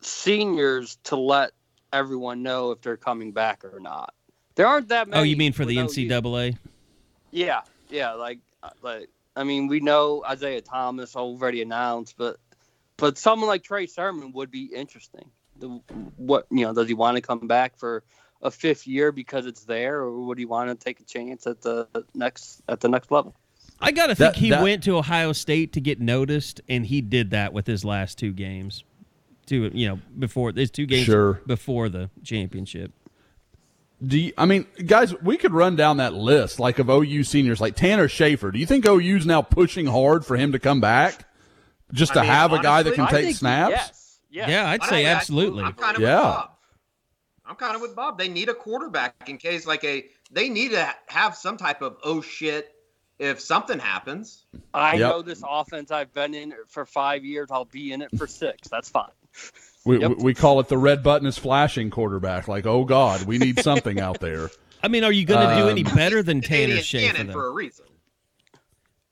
seniors to let everyone know if they're coming back or not. There aren't that many. Oh, you mean for the with OU. NCAA? Yeah, yeah. Like, like I mean, we know Isaiah Thomas already announced, but but someone like Trey Sermon would be interesting. The, what you know, does he want to come back for a fifth year because it's there, or would he want to take a chance at the next at the next level? I gotta think That- he that- went to Ohio State to get noticed, and he did that with his last two games. Two, you know, before his two games Sure. before the championship. Do you, I mean, guys, we could run down that list like of OU seniors, like Tanner Schaefer. Do you think OU's now pushing hard for him to come back? Just to I mean, have a guy that can I take think snaps? Yes. yes. Yeah, I'd I say don't- I- absolutely. I'm kind of Yeah. with Bob. I'm kind of with Bob. They need a quarterback in case like a they need to have some type of oh shit if something happens. I Yep. know this offense. I've been in it for five years. I'll be in it for six. That's fine. We, Yep. we, we call it the red button is flashing quarterback. Like, oh God, we need something out there. I mean, are you going to do Um, any better than Tanner Schaefer? for a reason.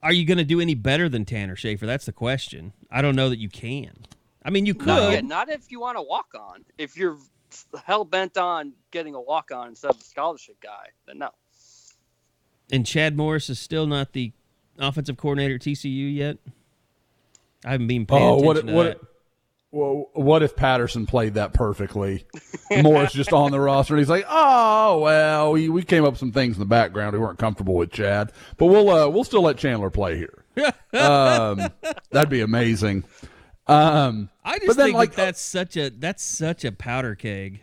Are you going to do any better than Tanner Schaefer? That's the question. I don't know that you can. I mean, you could. Not, yet. not if you want to walk on. If you're hell bent on getting a walk on instead of a scholarship guy, then no. And Chad Morris is still not the offensive coordinator at TCU yet. I haven't been paying Oh, attention what to what that. Well, what if Patterson played that perfectly? Morris just on the roster, and he's like, "Oh well, we, we came up with some things in the background we weren't comfortable with, Chad, but we'll uh, we'll still let Chandler play here. um, that'd be amazing." Um, I just then, think like, that that's such a that's such a powder keg.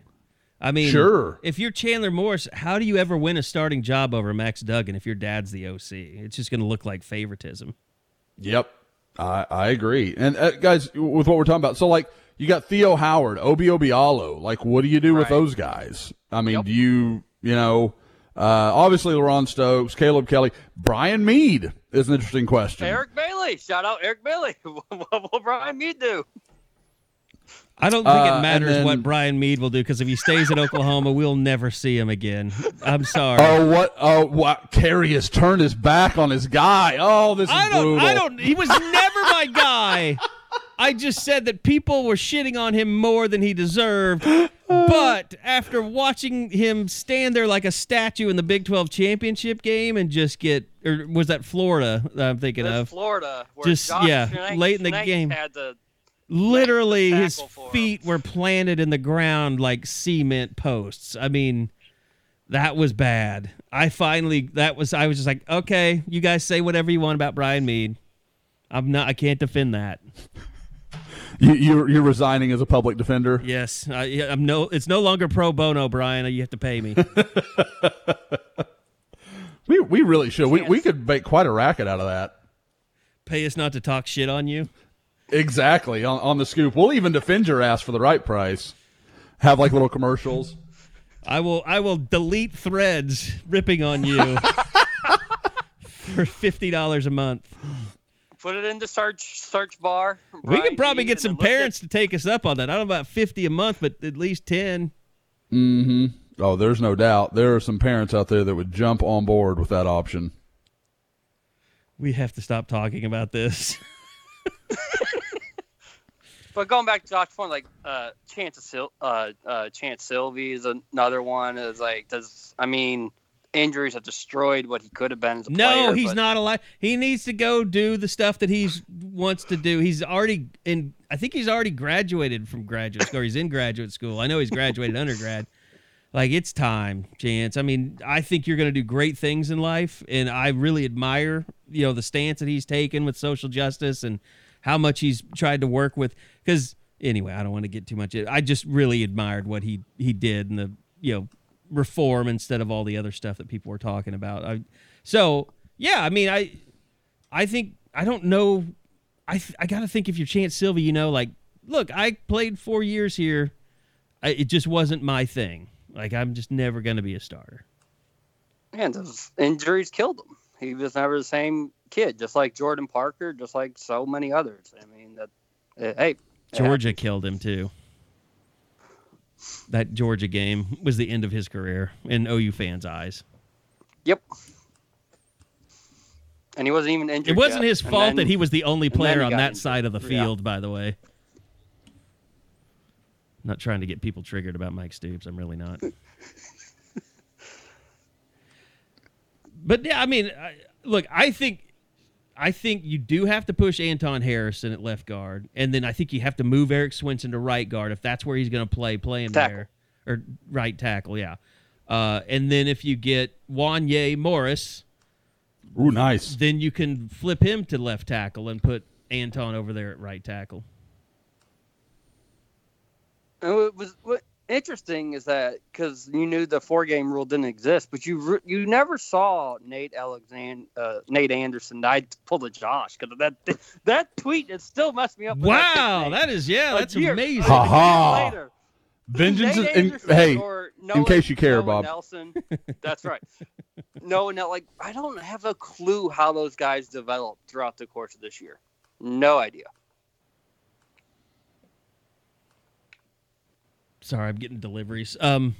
I mean, Sure. If you're Chandler Morris, how do you ever win a starting job over Max Duggan if your dad's the OC? It's just going to look like favoritism. Yep, I, I agree. And uh, guys, with what we're talking about, so like you got Theo Howard, Obi Obialo. Like, what do you do with those guys? I mean, do you you know? Uh, obviously, LaRon Stokes, Caleb Kelly, Brian Mead is an interesting question. Eric Bailey. Shout out Eric Bailey. what will Brian Mead do? I don't think Uh, it matters then- what Brian Mead will do because if he stays in Oklahoma, we'll never see him again. I'm sorry. Oh, what? Oh, what? Kerry has turned his back on his guy. Oh, this is I don't. brutal. I don't. He was never my guy. I just said that people were shitting on him more than he deserved. But after watching him stand there like a statue in the Big 12 championship game and just get, or was that Florida that I'm thinking That's of? Florida. Where Just- Josh yeah, Schneck- late in the Schneck game. Had to, Literally, his for him. feet were planted in the ground like cement posts. I mean, that was bad. I finally, that was, I was just like, okay, you guys say whatever you want about Brian Mead. I'm not, I can't defend that. You, you're you're resigning as a public defender. Yes, I, I'm no. It's no longer pro bono, Brian. You have to pay me. We we really should. We we could make quite a racket out of that. pay us not to talk shit on you. Exactly on, on the scoop. We'll even defend your ass for the right price. Have like little commercials. I will. I will delete threads ripping on you for fifty dollars a month. put it in the search search bar. we Brian could probably get some then look at- parents to take us up on that. I don't know about fifty a month, but at least ten. Hmm. Oh, there's no doubt. There are some parents out there that would jump on board with that option. We have to stop talking about this. But going back to Josh's point, like uh, Chance Sil- uh, uh, Chanse Sylvie is another one. Is like, does I mean, injuries have destroyed what he could have been as a No, player. he's but not alive. He needs to go do the stuff that he's wants to do. He's already in. I think he's already graduated from graduate school. Or he's in graduate school. I know he's graduated undergrad. Like it's time, Chanse. I mean, I think you're going to do great things in life, and I really admire you know the stance that he's taken with social justice and how much he's tried to work with. Because anyway, I don't want to get too much. I just really admired what he he did and the you know reform instead of all the other stuff that people were talking about. I, so yeah, I mean, I I think I don't know. I th- I got to think if you're Chanse Sylvie, you know, like look, I played four years here. I, it just wasn't my thing. Like I'm just never going to be a starter. man, those injuries killed him. He was never the same kid, just like Jordan Parker, just like so many others. I mean, that uh, hey, Georgia happens. killed him too. That Georgia game was the end of his career in OU fans' eyes. Yep. And he wasn't even injured. It wasn't yet. his fault then- that he was the only and player on that injured. side of the Yeah. field, by the way. Not trying to get people triggered about Mike Stoops. I'm really not. but yeah, I mean, I, look, I think I think you do have to push Anton Harrison at left guard, and then I think you have to move Erik Swenson to right guard if that's where he's going to play, playing Tackle. there or right tackle, yeah. Uh, and then if you get Wanye Morris, Ooh, nice. then you can flip him to left tackle and put Anton over there at right tackle. And what was what interesting is that because you knew the four game rule didn't exist, but you re- you never saw Nate Alexander, uh, Nate Anderson. I pulled a Josh because that that tweet it still messed me up. with that Wow, that is yeah, A that's year- amazing. Ha ha. later, Vengeance Nate in, Anderson hey. or in case you care, Noah Bob. Nelson. That's right. No, no, like I don't have a clue how those guys developed throughout the course of this year. No idea. Sorry, I'm getting deliveries. Um,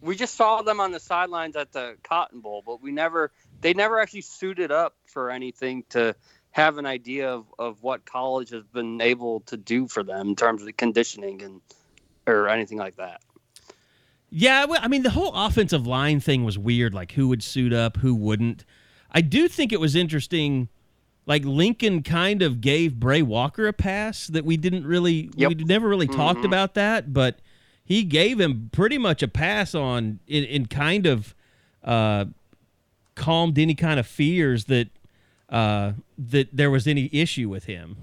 we just saw them on the sidelines at the Cotton Bowl, but we never they never actually suited up for anything to have an idea of, of what college has been able to do for them in terms of the conditioning and or anything like that. yeah, well, I mean, the whole offensive line thing was weird. Like, who would suit up, who wouldn't. I do think it was interesting. like Lincoln kind of gave Bray Walker a pass that we didn't really Yep. we never really talked Mhm. about that, but he gave him pretty much a pass on in, in kind of uh, calmed any kind of fears that uh, that there was any issue with him.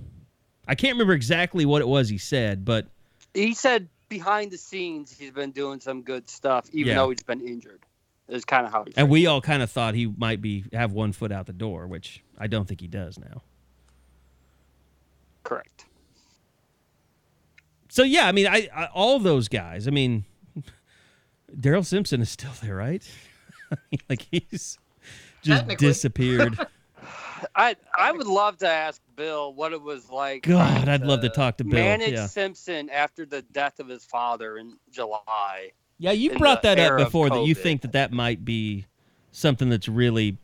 I can't remember exactly what it was he said, but He said behind the scenes he's been doing some good stuff, even Yeah. though he's been injured. Is kind of how and we all kind of thought he might be have one foot out the door, which I don't think he does now. correct. So yeah, I mean, I, I all those guys. I mean, Daryl Simpson is still there, right? Like he's just disappeared. I I would love to ask Bill what it was like. God, I'd love to talk to Bill. Manage Yeah, Simpson after the death of his father in July. yeah, you brought that up before that you think that that might be something that's really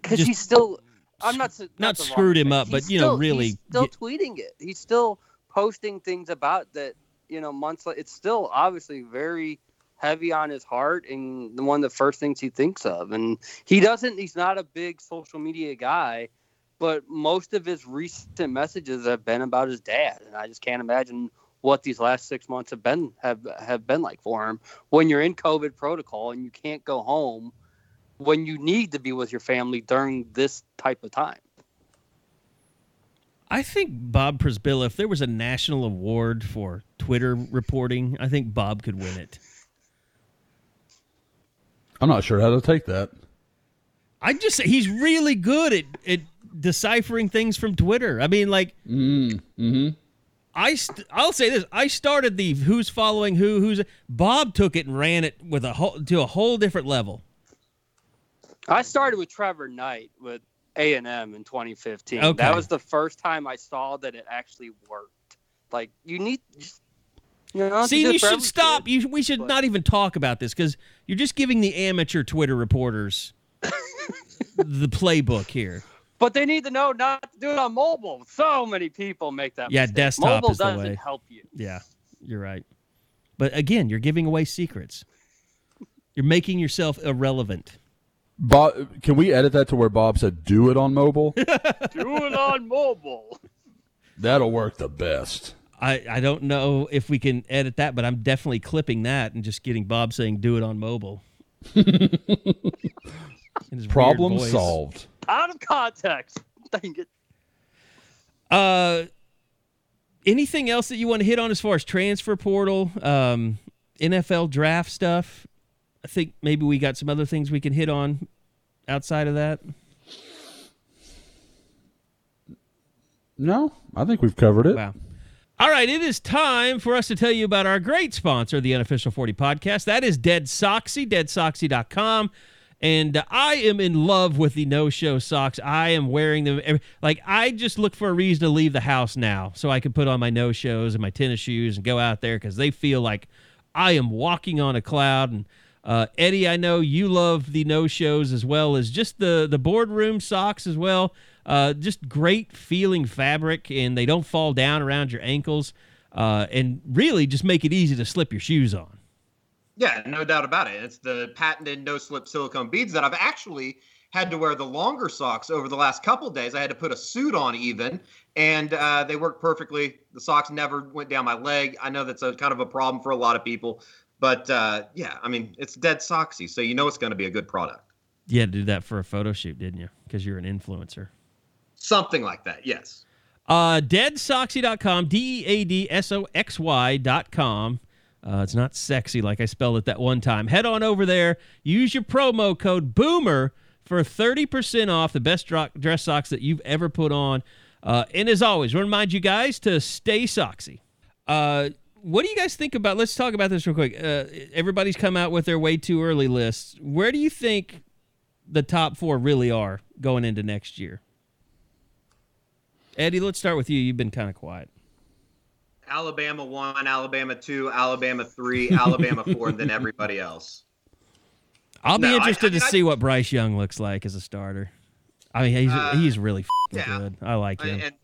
Because he's still. I'm not s- not screwed him thing. up, but, He's you know, still- really he's still get- tweeting it. He's still posting things about that. You know, months. Like, it's still obviously very heavy on his heart and one of the first things he thinks of. And he doesn't. He's not a big social media guy, but most of his recent messages have been about his dad, and I just can't imagine what these last six months have been have have been like for him when you're in COVID protocol and you can't go home when you need to be with your family during this type of time. I think Bob Prisbilla, if there was a national award for Twitter reporting, I think Bob could win it. I'm not sure how to take that. I just say he's really good at, at deciphering things from Twitter. I mean, like, Mm, hmm I st- I'll say this: I started the who's following who, who's Bob took it and ran it with a whole to a whole different level. I started with Trevor Knight with A and M in 2015. Okay. That was the first time I saw that it actually worked. Like you need, just, you know, See, you should stop. kid. You we should but- not even talk about this because you're just giving the amateur Twitter reporters the playbook here. But they need to know not to do it on mobile. So many people make that. Yeah, mistake. desktop Mobile is doesn't way. help you. Yeah, you're right. But again, you're giving away secrets. You're making yourself irrelevant. Bob, can we edit that to where Bob said, "Do it on mobile"? do it on mobile. That'll work the best. I, I don't know if we can edit that, but I'm definitely clipping that and just getting Bob saying "do it on mobile." In his Problem solved. Out of context. Dang it. Uh, anything else that you want to hit on as far as transfer portal, um, NFL draft stuff? I think maybe we got some other things we can hit on outside of that. No, I think we've covered it. Wow. All right, it is time for us to tell you about our great sponsor, the Unofficial 40 Podcast. That is Dead Soxy, deadsoxy.com. And uh, I am in love with the no show socks. I am wearing them. Every, like, I just look for a reason to leave the house now so I can put on my no shows and my tennis shoes and go out there because they feel like I am walking on a cloud. And uh, Eddie, I know you love the no shows as well as just the, the boardroom socks as well. Uh, just great feeling fabric, and they don't fall down around your ankles, uh, and really just make it easy to slip your shoes on. Yeah, no doubt about it. It's the patented no slip silicone beads that I've actually had to wear the longer socks over the last couple days. I had to put a suit on even, and uh, they worked perfectly. The socks never went down my leg. I know that's a kind of a problem for a lot of people, but uh, yeah, I mean it's dead socksy, so you know it's going to be a good product. You had to do that for a photo shoot, didn't you? Because you're an influencer. Something like that, yes. Uh, deadsoxy.com, D E A D S O X Y.com. Uh, it's not sexy like I spelled it that one time. Head on over there. Use your promo code BOOMER for 30% off the best dress socks that you've ever put on. Uh, and as always, we remind you guys to stay soxy. Uh, what do you guys think about? Let's talk about this real quick. Uh, everybody's come out with their way too early lists. Where do you think the top four really are going into next year? Eddie, let's start with you. You've been kind of quiet. Alabama one, Alabama two, Alabama three, Alabama four, and then everybody else. I'll be No, interested I mean, to I- see what Bryce Young looks like as a starter. I mean, he's Uh, he's really yeah. good. I like him. And, and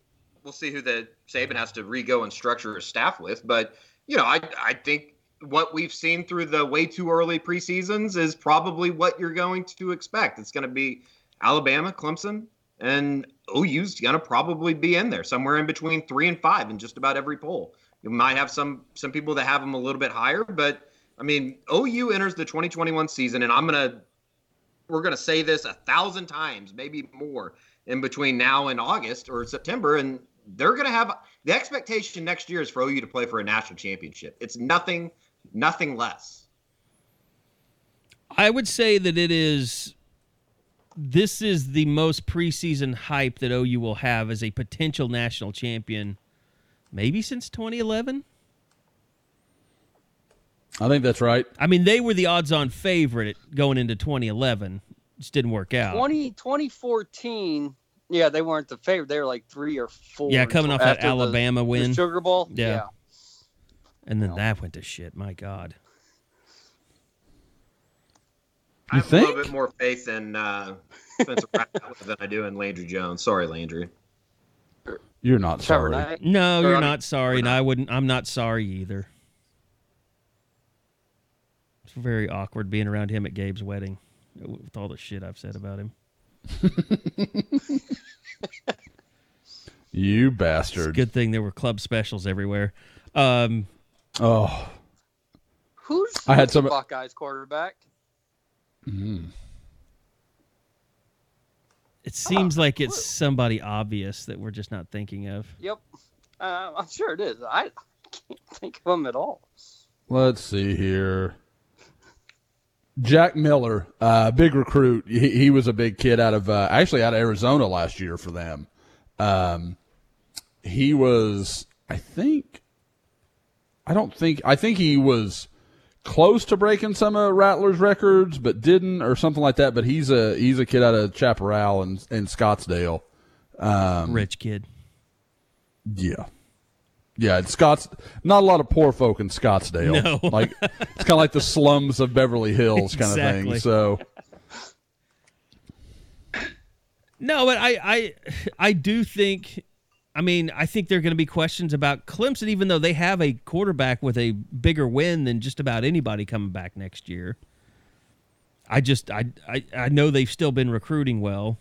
we'll see who the Saban has to re-go and structure his staff with. But you know, I I think what we've seen through the way too early preseasons is probably what you're going to expect. It's going to be Alabama, Clemson, and OU's going to probably be in there somewhere in between three and five in just about every poll. You might have some some people that have them a little bit higher, but I mean, OU enters the 2021 season, and I'm gonna we're gonna say this a thousand times, maybe more, in between now and August or September, and they're gonna have the expectation next year is for OU to play for a national championship. It's nothing, nothing less. I would say that it is. This is the most preseason hype that OU will have as a potential national champion, maybe since 2011. I think that's right. I mean, they were the odds-on favorite going into 2011. Just didn't work out. 20, 2014, yeah, they weren't the favorite. They were like three or four. Yeah, coming off that after the- Alabama the win. Sugar Bowl. Yeah. Yeah. And then that went to shit. My God. I You have a little bit more faith in uh, Spencer than I do in Landry Jones. Sorry, Landry. You're not Trevor sorry. Knight. No, Or, you're I mean, not sorry, and I wouldn't. I'm not sorry either. It's very awkward being around him at Gabe's wedding with all the shit I've said about him. You It's a bastard. good thing there were club specials everywhere. Um, Oh, Who's I had the some- Buckeyes quarterback? it seems like it's somebody obvious that we're just not thinking of. Yep. Uh, I'm sure it is. I can't think of him at all. let's see here. Jack Miller, uh, big recruit. He, he was a big kid out of uh, actually out of Arizona last year for them. Um, he was, I think, I don't think, I think he was close to breaking some of Rattler's records, but didn't, or something like that. But he's a he's a kid out of Chaparral and in Scottsdale. Um, Rich kid. Yeah. Yeah, it's Scott's not a lot of poor folk in Scottsdale. No. like it's kind of like the slums of Beverly Hills kind of thing. So No, but I, I, I do think. I mean, I think there are going to be questions about Clemson, even though they have a quarterback with a bigger win than just about anybody coming back next year. I just, I, I, I know they've still been recruiting well.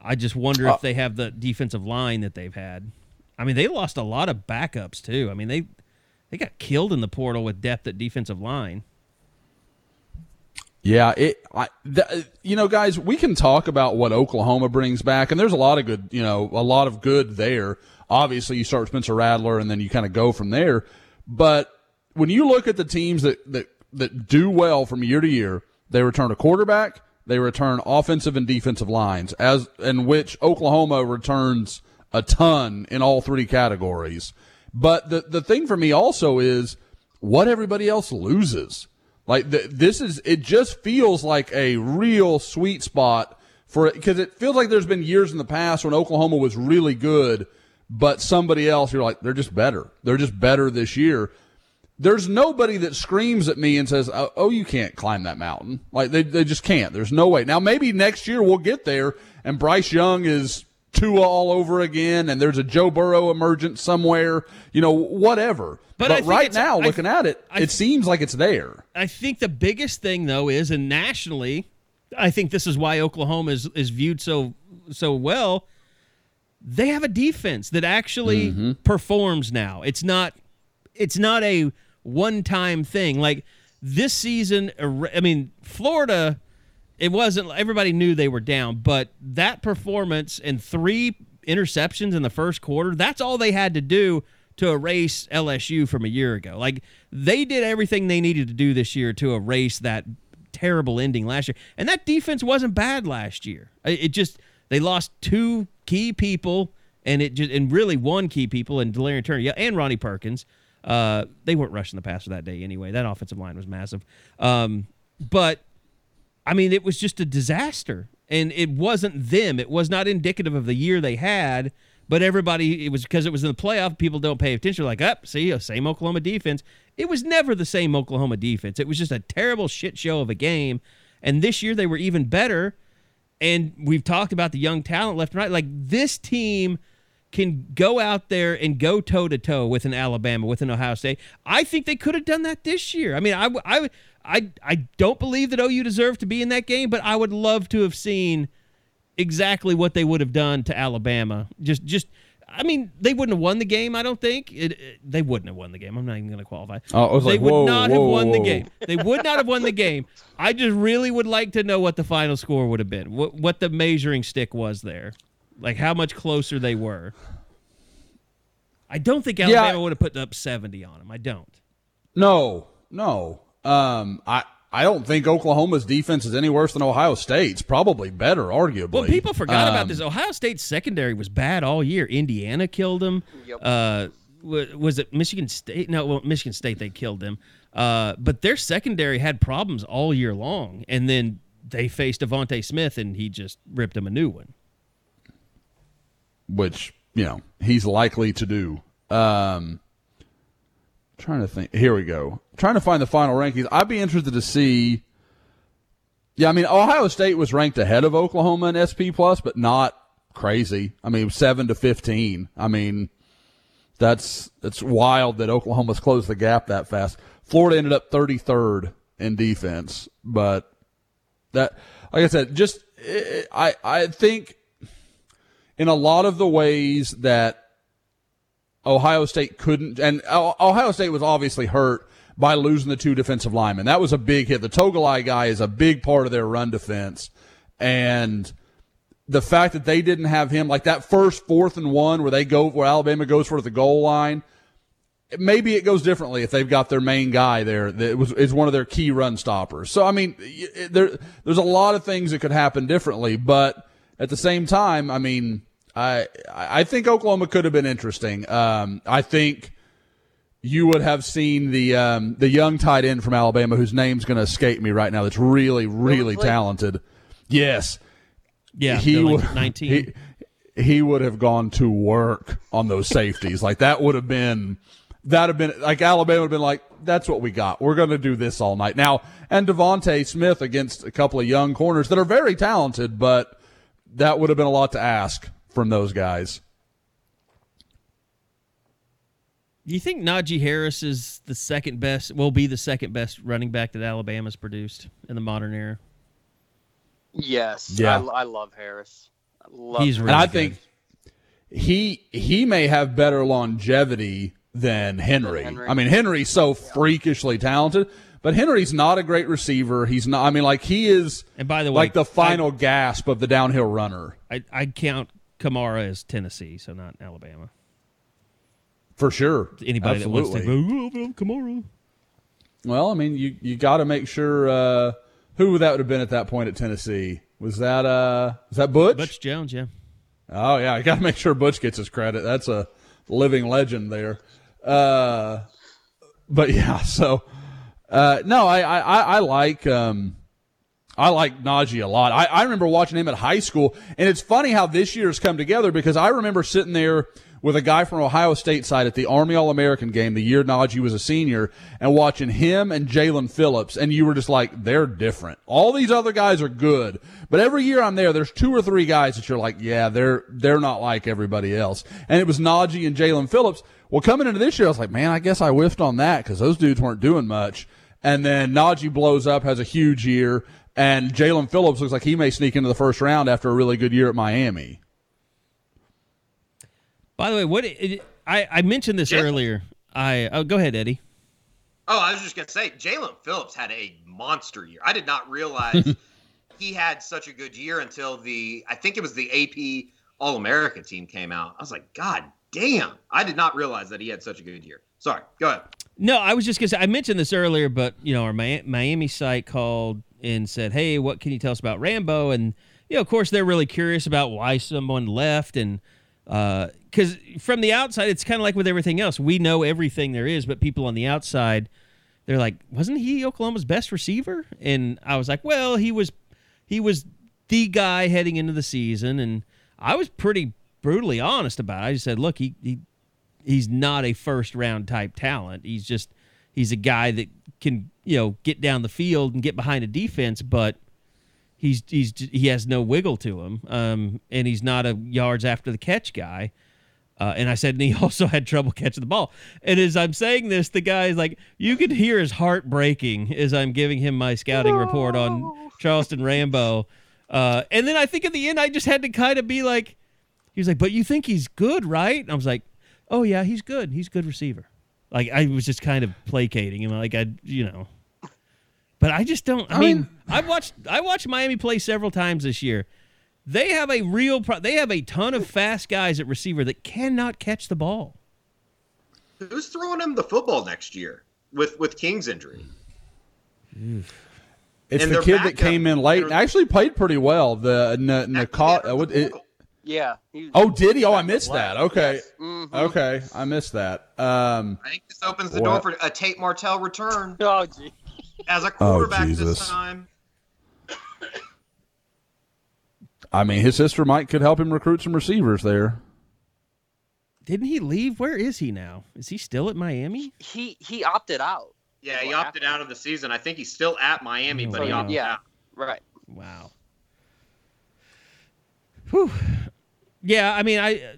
I just wonder Uh, if they have the defensive line that they've had. I mean, they lost a lot of backups too. I mean, they, they got killed in the portal with depth at defensive line. yeah, it. I, th- you know, guys, we can talk about what Oklahoma brings back, and there's a lot of good. You know, a lot of good there. Obviously, you start with Spencer Rattler, and then you kind of go from there. But when you look at the teams that that that do well from year to year, they return a quarterback, they return offensive and defensive lines, as in which Oklahoma returns a ton in all three categories. But the the thing for me also is what everybody else loses. Like th- this is it just feels like a real sweet spot for it because it feels like there's been years in the past when Oklahoma was really good, but somebody else you're like they're just better. They're just better this year. There's nobody that screams at me and says, "Oh, oh you can't climb that mountain." Like they they just can't. There's no way. Now maybe next year we'll get there and Bryce Young is Tua all over again and there's a Joe Burrow emergent somewhere, you know, whatever. But But, right now I- looking at it, I- it seems like it's there. I think the biggest thing though is, and nationally, I think this is why Oklahoma is, is viewed so so well. They have a defense that actually mm-hmm. performs now. It's not it's not a one time thing. Like this season, I mean, Florida, it wasn't everybody knew they were down, but that performance and three interceptions in the first quarter, that's all they had to do to erase LSU from a year ago. Like they did everything they needed to do this year to erase that terrible ending last year. And that defense wasn't bad last year. It just they lost two key people and it just and really one key people and Delarian Turner yeah, and Ronnie Perkins. Uh, they weren't rushing the passer that day anyway. That offensive line was massive. Um, but I mean, it was just a disaster, and it wasn't them. It was not indicative of the year they had. But everybody, it was because it was in the playoff. People don't pay attention. Like, up, see, uh, same Oklahoma defense. It was never the same Oklahoma defense. It was just a terrible shit show of a game. And this year they were even better. And we've talked about the young talent left and right. Like this team can go out there and go toe to toe with an Alabama, with an Ohio State. I think they could have done that this year. I mean, I, I, I, I don't believe that OU deserved to be in that game, but I would love to have seen exactly what they would have done to Alabama. Just just I mean, they wouldn't have won the game. I don't think it, it- they wouldn't have won the game. I'm not even going to qualify. Oh, they like, would whoa, not whoa, have won the game. They would not have won the game. I just really would like to know what the final score would have been. What what the measuring stick was there, like how much closer they were. I don't think Alabama would have put up 70 on them. I don't. No, no. Um, I I don't think Oklahoma's defense is any worse than Ohio State's. Probably better, arguably. Well, people forgot about Um, this. Ohio State's secondary was bad all year. Indiana killed them. Yep. Uh, was it Michigan State? No, well, Michigan State they killed them. Uh, but their secondary had problems all year long, and then they faced Devonta Smith, and he just ripped them a new one. which you know he's likely to do. Um, trying to think. Here we go. Trying to find the final rankings. I'd be interested to see. Yeah, I mean Ohio State was ranked ahead of Oklahoma in SP plus, but not crazy. I mean seven to fifteen. I mean that's that's wild that Oklahoma's closed the gap that fast. Florida ended up thirty third in defense, but that like I said, just I I think in a lot of the ways that Ohio State couldn't, and Ohio State was obviously hurt by losing the two defensive linemen. That was a big hit. The Togiai guy is a big part of their run defense, and the fact that they didn't have him, like that first fourth and one where they go, where Alabama goes for the goal line. Maybe it goes differently if they've got their main guy there that was is one of their key run stoppers. So I mean, there there's a lot of things that could happen differently, but at the same time, I mean, I I think Oklahoma could have been interesting. Um, I think you would have seen the um, the young tight end from Alabama, whose name's going to escape me right now. That's really really talented. Yes, Yeah, he would 19. He, he would have gone to work on those safeties. like that would have been that have been like Alabama would have been like, that's what we got. We're going to do this all night now. And Devonta Smith against a couple of young corners that are very talented, but that would have been a lot to ask from those guys. You think Najee Harris is the second best? Will be the second best running back that Alabama's produced in the modern era. Yes. Yeah. I, I love Harris. I love He's him. really and I good. think he he may have better longevity than Henry. Henry. I mean, Henry's so freakishly talented, but Henry's not a great receiver. He's not. I mean, like he is. And by the way, like the final gasp of the downhill runner I, I count Kamara as Tennessee, so not Alabama. For sure. Anybody Absolutely. that wants to go, oh, Kamara. Well, I mean, you you got to make sure uh, who that would have been at that point at Tennessee. Was that uh was that Butch? Butch Jones, yeah. Oh yeah, you got to make sure Butch gets his credit. That's a living legend there. Uh, but yeah, so uh, no, I, I I I like um I like Najee a lot. I, I remember watching him at high school, and it's funny how this year's come together because I remember sitting there with a guy from Ohio State side at the Army All American game the year Najee was a senior, and watching him and Jaelan Phillips, and you were just like, they're different. All these other guys are good, but every year I'm there, there's two or three guys that you're like, yeah, they're they're not like everybody else. And it was Najee and Jaelan Phillips. Well, coming into this year, I was like, man, I guess I whiffed on that because those dudes weren't doing much. And then Najee blows up, has a huge year, and Jaelan Phillips looks like he may sneak into the first round after a really good year at Miami. By the way, what it, I, I mentioned this Yeah. earlier. I oh, go ahead, Eddie. Oh, I was just gonna say, Jaelan Phillips had a monster year. I did not realize he had such a good year until the I think it was the AP All America team came out. I was like, God damn! I did not realize that he had such a good year. Sorry, go ahead. No, I was just gonna say I mentioned this earlier, but you know, our Miami site called and said, "Hey, what can you tell us about Rambo?" And you know, of course, they're really curious about why someone left, and uh, because from the outside, it's kind of like with everything else, we know everything there is, but people on the outside, they're like, "Wasn't he Oklahoma's best receiver?" And I was like, "Well, he was, he was the guy heading into the season," and I was pretty brutally honest about it. I just said, "Look, he he he's not a first round type talent. He's just he's a guy that can you know get down the field and get behind a defense, but he's he's he has no wiggle to him, um, and he's not a yards after the catch guy. Uh, and I said, and he also had trouble catching the ball. And as I'm saying this, the guy is like, you could hear his heart breaking as I'm giving him my scouting report on Charleston Rambo. Uh, and then I think at the end, I just had to kind of be like, he was like, but you think he's good, right? And I was like, oh yeah, he's good. He's a good receiver. Like I was just kind of placating him, like I, you know. But I just don't. I, I mean, mean- I watched I watched Miami play several times this year. They have a real. Pro- they have a ton of fast guys at receiver that cannot catch the ball. Who's throwing him the football next year with with King's injury? It's And the kid that came in late and actually played pretty well. The N- That's Nicole. the Uh, it. Yeah. he- oh, did he? Oh, I missed that. Okay, Mhm. okay, I missed that. Um, I think this opens the What? door for a Tate Martell return Oh, gee. as a quarterback Jesus. this time. I mean, his sister Mike could help him recruit some receivers there. Didn't he leave? Where is he now? Is he still at Miami? He he opted out. Yeah, he What opted out of the season. I think he's still at Miami, but he Oh, opted yeah. out. Right. Wow. Whew. Yeah, I mean, I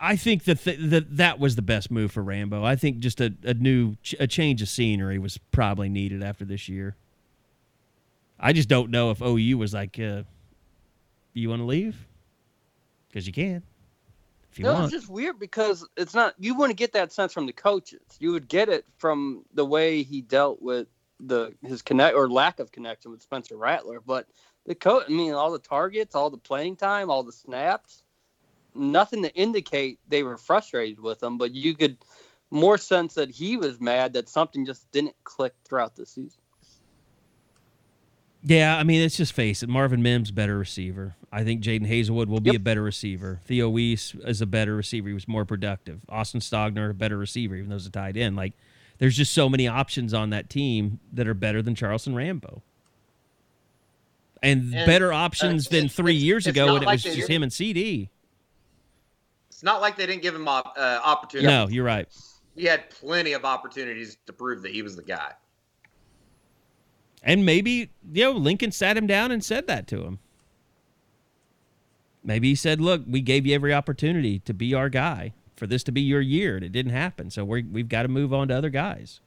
I think that th- that that was the best move for Rambo. I think just a, a new ch- a change of scenery was probably needed after this year. I just don't know if OU was like, uh, "You want to leave?" Because you can, if you No, want. it's just weird because it's not. You wouldn't get that sense from the coaches. You would get it from the way he dealt with the his connect or lack of connection with Spencer Rattler. But the coach, I mean, all the targets, all the playing time, all the snaps, nothing to indicate they were frustrated with him. But you could more sense that he was mad that something just didn't click throughout the season. Yeah, I mean, let's just face it. Marvin Mims better receiver. I think Jadon Haselwood will be Yep. a better receiver. Theo Wease is a better receiver. He was more productive. Austin Stogner, better receiver, even though he's a tight end. Like, there's just so many options on that team that are better than Charleston Rambo. And, And, better uh, options than three it's- years it's ago when it was just didn't- him and CeeDee. It's not like they didn't give him op- uh, opportunity. No, you're right. He had plenty of opportunities to prove that he was the guy. And maybe, you know, Lincoln sat him down and said that to him. Maybe he said, look, we gave you every opportunity to be our guy for this to be your year, and it didn't happen. So we're, we've got to move on to other guys.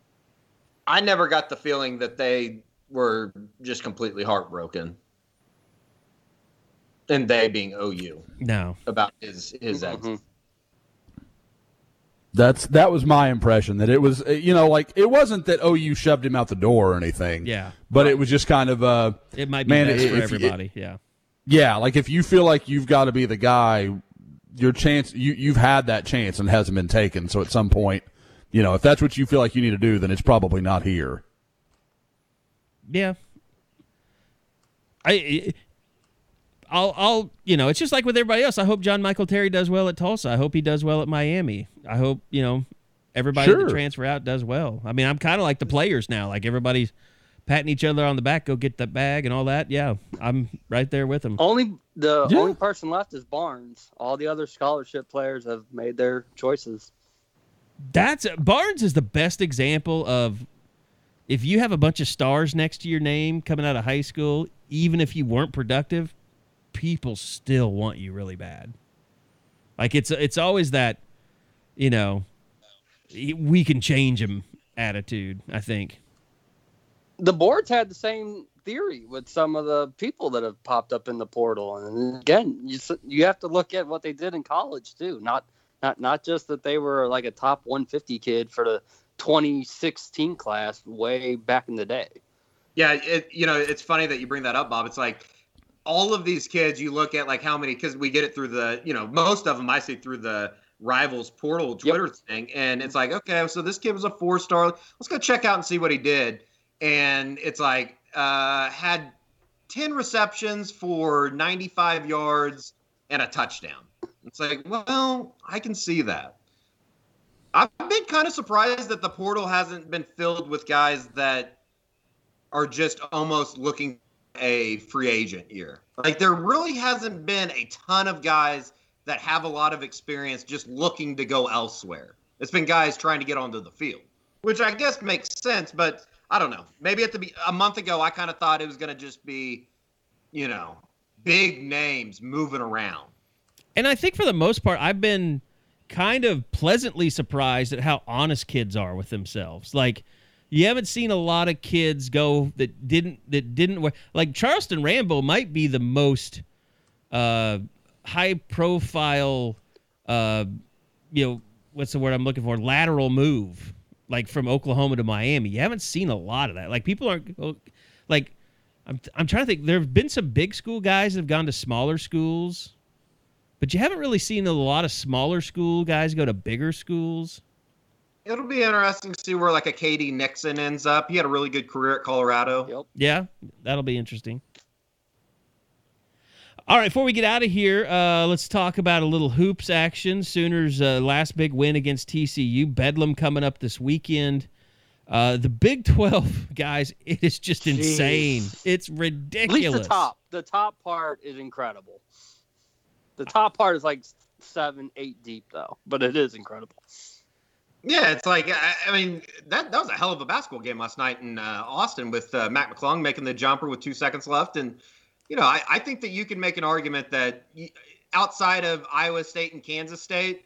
I never got the feeling that they were just completely heartbroken. And they being OU No. about his his mm-hmm. exit. That's that was my impression that it was you know like it wasn't that OU shoved him out the door or anything. Yeah. but it was just kind of uh It might be Man, best for everybody. yeah. yeah like if you feel like you've got to be the guy, your chance you you've had that chance and hasn't been taken. So at some point, you know if that's what you feel like you need to do, then it's probably not here. Yeah. I. I'll, I'll, you know, it's just like with everybody else. I hope John Michael Terry does well at Tulsa. I hope he does well at Miami. I hope, you know, everybody Sure. that transfer out does well. I mean, I'm kind of like the players now. Like everybody's patting each other on the back, go get that bag and all that. Yeah, I'm right there with them. Only the Yeah. only person left is Barnes. All the other scholarship players have made their choices. That's Barnes is the best example of if you have a bunch of stars next to your name coming out of high school, even if you weren't productive, people still want you really bad. Like it's it's always that, you know, we can change him attitude. I think. the boards had the same theory with some of the people that have popped up in the portal and again you you have to look at what they did in college too not not not just that they were like a top 150 kid for the 2016 class way back in the day Yeah, it, you know, it's funny that you bring that up, Bob. It's like all of these kids, you look at like how many, because we get it through the, you know, most of them I see through the rivals portal Twitter thing. And it's like, okay, so this kid was a four star. Let's go check out and see what he did. And it's like, uh, had 10 receptions for 95 yards and a touchdown. It's like, well, I can see that. I've been kind of surprised that the portal hasn't been filled with guys that are just almost looking a free agent year. Like there really hasn't been a ton of guys that have a lot of experience just looking to go elsewhere. It's been guys trying to get onto the field, which I guess makes sense, but I don't know. Maybe at the be- a month ago I kind of thought it was going to just be, you know, big names moving around. And I think for the most part, I've been kind of pleasantly surprised at how honest kids are with themselves. Like, You haven't seen a lot of kids go that didn't that didn't wear like Charleston Rambo might be the most uh, high profile uh, you know what's the word I'm looking for lateral move like from Oklahoma to Miami. You haven't seen a lot of that. Like people aren't oh, like I'm I'm trying to think. There have been some big school guys that have gone to smaller schools, but you haven't really seen a lot of smaller school guys go to bigger schools. It'll be interesting to see where like a KD Nixon ends up. He had a really good career at Colorado. Yep. Yeah, that'll be interesting. All right, before we get out of here, uh, let's talk about a little hoops action. Sooners' uh, last big win against TCU. Bedlam coming up this weekend. Uh, the Big 12, guys, it is just Jeez. insane. It's ridiculous. At ridiculous. least the top. The top part is incredible. The top part is like seven, eight deep though, but it is incredible. Yeah, it's like I, I mean that that was a hell of a basketball game last night in uh, Austin with uh, Mac McClung making the jumper with two seconds left, and you know I, I think that you can make an argument that outside of Iowa State and Kansas State,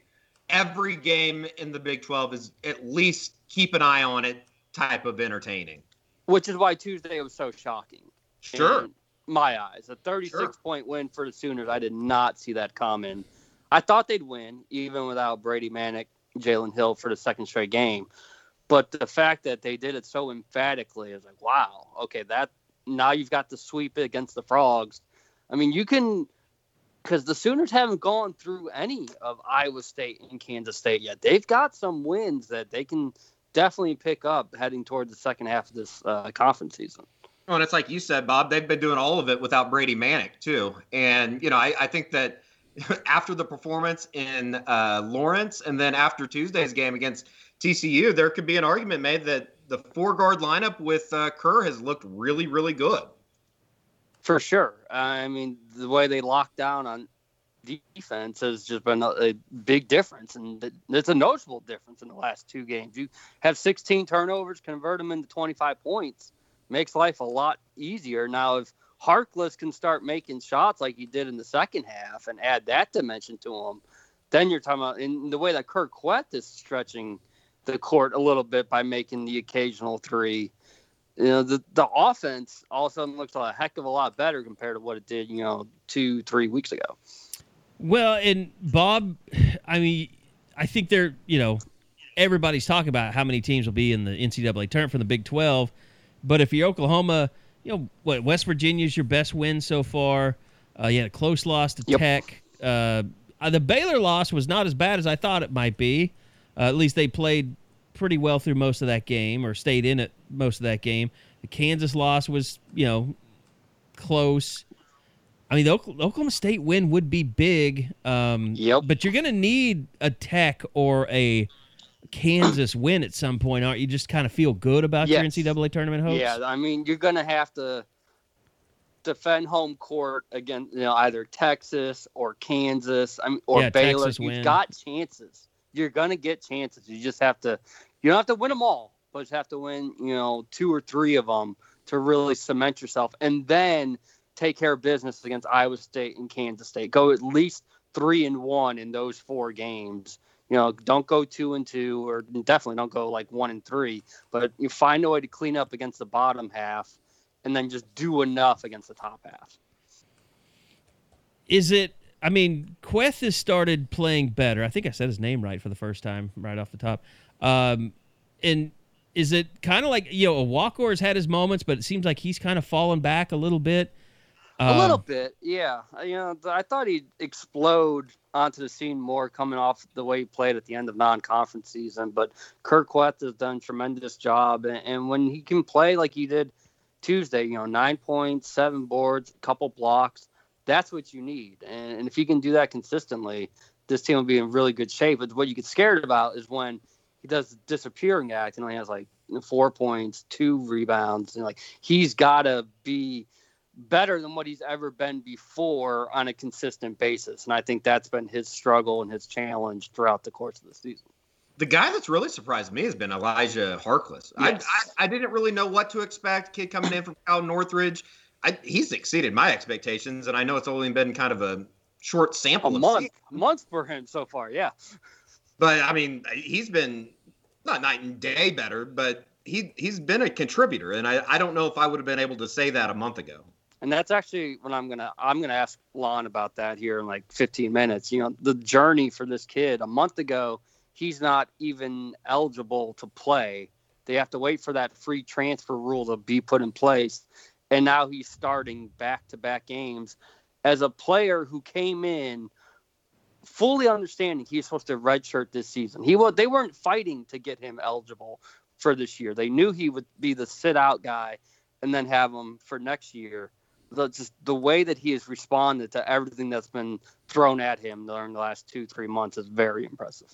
every game in the Big Twelve is at least keep an eye on it type of entertaining. Which is why Tuesday was so shocking. Sure. In my eyes, a 36 Sure. point win for the Sooners. I did not see that coming. I thought they'd win, even without Brady Manek, Jalen Hill for the second straight game. But the fact that they did it so emphatically is like, wow, okay, that now you've got to sweep it against the Frogs. I mean, you can, because the Sooners haven't gone through any of Iowa State and Kansas State yet. They've got some wins that they can definitely pick up heading toward the second half of this uh, conference season. Well, and it's like you said, Bob, they've been doing all of it without Brady Manek, too. And, you know, I, I think that after the performance in uh, Lawrence and then after Tuesday's game against TCU, there could be an argument made that the four guard lineup with uh, Kur has looked really, really good. For sure. I mean, the way they lock down on defense has just been a, a big difference, and it's a noticeable difference in the last two games. You have 16 turnovers, convert them into 25 points, makes life a lot easier. Now, if Harkless can start making shots like he did in the second half and add that dimension to him, then you're talking about in the way that Kur Kuath is stretching the court a little bit by making the occasional three you know the the offense all of a sudden looks a heck of a lot better compared to what it did you know two three weeks ago Well, and Bob, I mean, I think they're, you know, everybody's talking about how many teams will be in the NCAA tournament from the Big 12. But if you're Oklahoma, you know, what, West Virginia's your best win so far. Uh, you had a close loss to Yep. Tech. Uh, the Baylor loss was not as bad as I thought it might be. Uh, at least they played pretty well through most of that game or stayed in it most of that game. The Kansas loss was, you know, close. I mean, the Oklahoma State win would be big. Um, Yep. But you're going to need a Tech or a Kansas win at some point, aren't you? Just kind of feel good about your NCAA tournament hopes. yeah i mean you're gonna have to defend home court against you know either texas or kansas I mean, or Yeah, baylor Texas you've win. got chances you're gonna get chances you just have to you don't have to win them all but you have to win you know two or three of them to really cement yourself and then take care of business against iowa state and kansas state go at least three and one in those four games you know don't go two and two or definitely don't go like one and three but you find a way to clean up against the bottom half and then just do enough against the top half Is it? I mean, Kuath has started playing better. I think I said his name right for the first time, right off the top. Um, and is it kind of like you know, Walker has had his moments, but it seems like he's kind of fallen back a little bit. a little Um, bit yeah you know i thought he'd explode onto the scene more coming off the way he played at the end of non-conference season but kur has done tremendous job. And, and when he can play like he did tuesday you know nine points seven boards a couple blocks that's what you need. And, and if he can do that consistently this team will be in really good shape. But what you get scared about is when he does the disappearing act and only has like four points two rebounds and like he's got to be better than what he's ever been before on a consistent basis. And I think that's been his struggle and his challenge throughout the course of the season. The guy that's really surprised me has been Elijah Harkless. Yes. I, I, I didn't really know what to expect. Kid coming in from Cal Northridge. I, he's exceeded my expectations, and I know it's only been kind of a short A sample of month, season. month for him so far. Yeah. But I mean, he's been not night and day better, but he he's been a contributor, and I, I don't know if I would have been able to say that a month ago. And that's actually what I'm gonna I'm gonna ask Lon about that here in like 15 minutes. You know, the journey for this kid. A month ago, he's not even eligible to play. They have to wait for that free transfer rule to be put in place, and now he's starting back to back games as a player who came in fully understanding he's supposed to redshirt this season. He was they weren't fighting to get him eligible for this year. They knew he would be the sit out guy and then have him for next year. The, just the way that he has responded to everything that's been thrown at him during the last two three months is very impressive.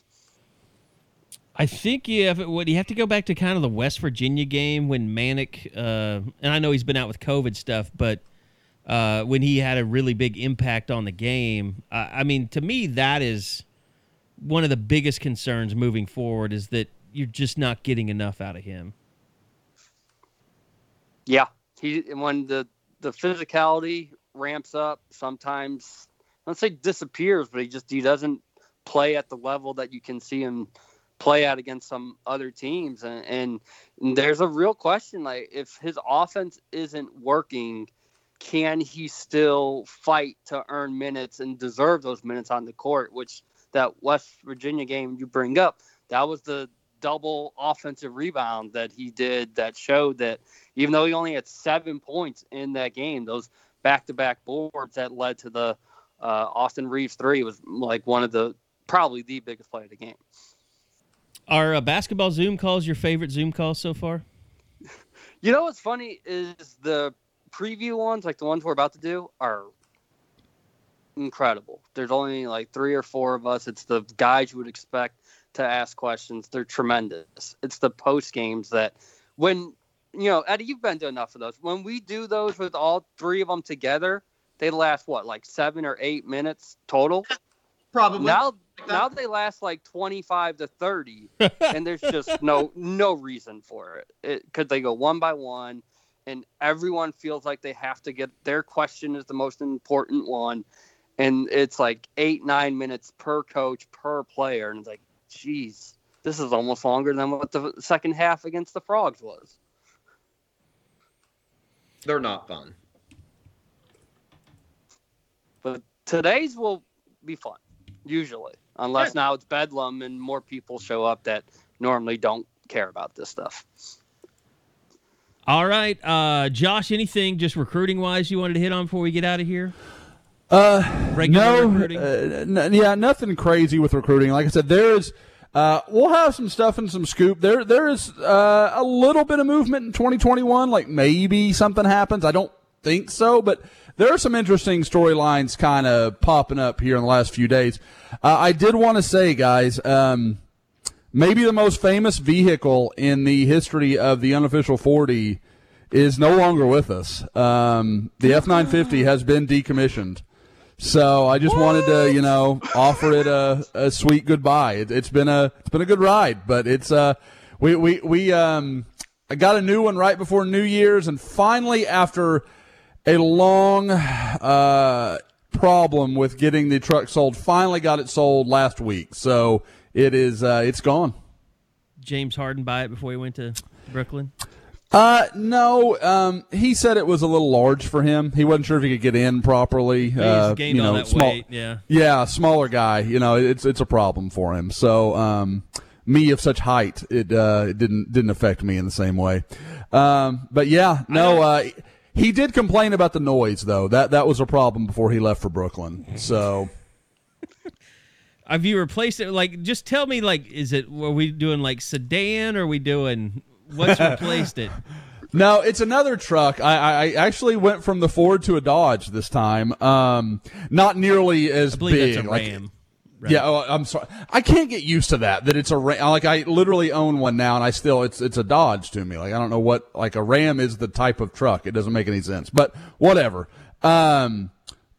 I think you have what you have to go back to kind of the West Virginia game when Manek, uh, and I know he's been out with COVID stuff, but uh, when he had a really big impact on the game. Uh, I mean, to me, that is one of the biggest concerns moving forward is that you're just not getting enough out of him. Yeah, he when the the physicality ramps up, sometimes let's say disappears, but he just he doesn't play at the level that you can see him play at against some other teams, and, and, there's a real question like if his offense isn't working can he still fight to earn minutes and deserve those minutes on the court? Which that West Virginia game you bring up, that was the double offensive rebound that he did that showed that even though he only had seven points in that game, those back-to-back boards that led to the uh, Austin Reaves three was like one of the probably the biggest play of the game. Are uh, basketball Zoom calls your favorite Zoom calls so far? You know what's funny is the preview ones, like the ones we're about to do, are incredible. There's only like three or four of us. It's the guys you would expect to ask questions. They're tremendous. It's the post games that when you know, Eddie, you've been to enough of those. When we do those with all three of them together, they last what, like seven or eight minutes total? Probably. Now now they last like 25 to 30 and there's just no no reason for it. it could they go one by one and everyone feels like they have to get their question is the most important one and it's like eight nine minutes per coach per player and it's like geez this is almost longer than what the second half against the frogs was. They're not fun. But today's will be fun usually. Unless now it's bedlam and more people show up that normally don't care about this stuff. All right, uh, Josh. Anything just recruiting wise you wanted to hit on before we get out of here? Uh, Regular no, uh, n- yeah, nothing crazy with recruiting. Like I said, there's. Uh, we'll have some stuff and some scoop. There, there is uh, a little bit of movement in 2021. Like maybe something happens. I don't think so, but there are some interesting storylines kind of popping up here in the last few days. Uh, I did want to say, guys. Um, maybe the most famous vehicle in the history of the unofficial 40 is no longer with us. Um, the F 950 has been decommissioned. So I just what? wanted to, you know, offer it a, a sweet goodbye. It, has been a it's been a good ride, but it's uh we we we um I got a new one right before New Year's, and finally after a long uh problem with getting the truck sold, finally got it sold last week. So it is uh, it's gone. James Harden buy it before he went to Brooklyn? Uh, no. Um, he said it was a little large for him. He wasn't sure if he could get in properly. Uh, gained you know, small, weight. Yeah. Yeah, smaller guy. You know, it's it's a problem for him. So, um, me of such height, it uh, it didn't didn't affect me in the same way. Um, but yeah, no. Uh, he did complain about the noise though. That that was a problem before he left for Brooklyn. So. Have you replaced it? Like, just tell me, like, is it, are we doing like sedan or are we doing, what's replaced it? No, it's another truck. I, I actually went from the Ford to a Dodge this time. Um, not nearly as I believe big. That's a Ram. Like, Right. Yeah, oh, I'm sorry. I can't get used to that. That it's a Ram. Like I literally own one now, and I still it's it's a Dodge to me. Like I don't know what like a Ram is the type of truck. It doesn't make any sense. But whatever. Um,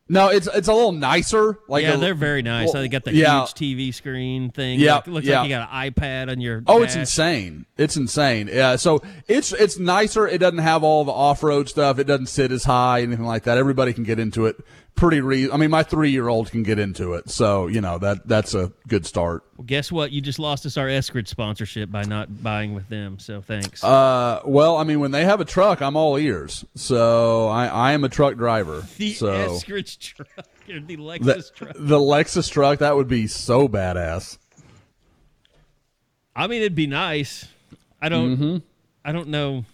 no, it's it's a little nicer. Like yeah, a, they're very nice. Well, they got the yeah. huge TV screen thing. Yeah, like, looks yeah. like you got an iPad on your. Oh, dash. it's insane! It's insane. Yeah, so it's it's nicer. It doesn't have all the off road stuff. It doesn't sit as high, anything like that. Everybody can get into it pretty re- I mean, my three year old can get into it, so you know that that's a good start. Well, guess what? You just lost us our Eskridge sponsorship by not buying with them. So thanks. Uh, well, I mean, when they have a truck, I'm all ears. So I, I am a truck driver. the so Eskridge truck or the Lexus the, truck. the Lexus truck that would be so badass. I mean, it'd be nice. I don't. Mm-hmm. I don't know.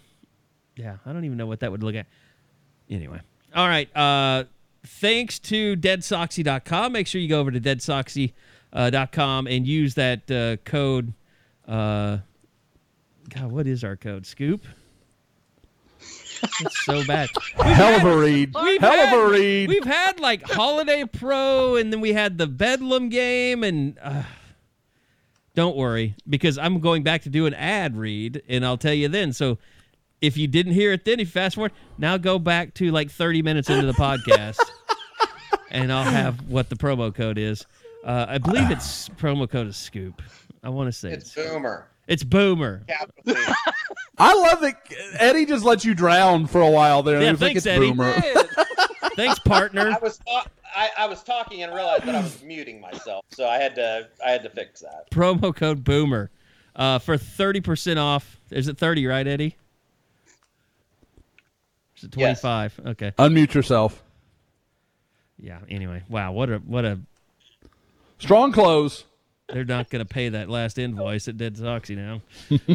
Yeah, I don't even know what that would look at. Anyway, all right. Uh, thanks to deadsoxy.com. Make sure you go over to deadsoxy.com and use that uh, code. Uh, God, what is our code? Scoop. It's so bad. Hell of a read. We've Hell had, of a read. We've had like Holiday Pro, and then we had the Bedlam game, and uh, don't worry because I'm going back to do an ad read, and I'll tell you then. So if you didn't hear it then, if you fast forward, now go back to like 30 minutes into the podcast, and I'll have what the promo code is. Uh, I believe it's promo code is Scoop. I want to say It's it's Boomer. it's Boomer. I love that Eddie just let you drown for a while there. Yeah, He was like, thanks, Eddie. Boomer. Thanks, partner. I was ta- I, I was talking and realized that I was muting myself, so I had to I had to fix that. promo code boomer uh, for 30% off is it 30 right eddie is it Yes. 25 okay. Unmute yourself. yeah anyway. Wow what a what a Strong close. they're not going to pay that last invoice. At dead soxy now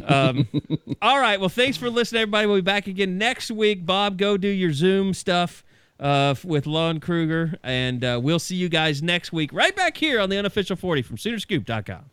um, all right well thanks for listening everybody. We'll be back again next week. Bob go do your zoom stuff uh, with lon kruger and uh, we'll see you guys next week right back here on the unofficial 40 from soonerscoop.com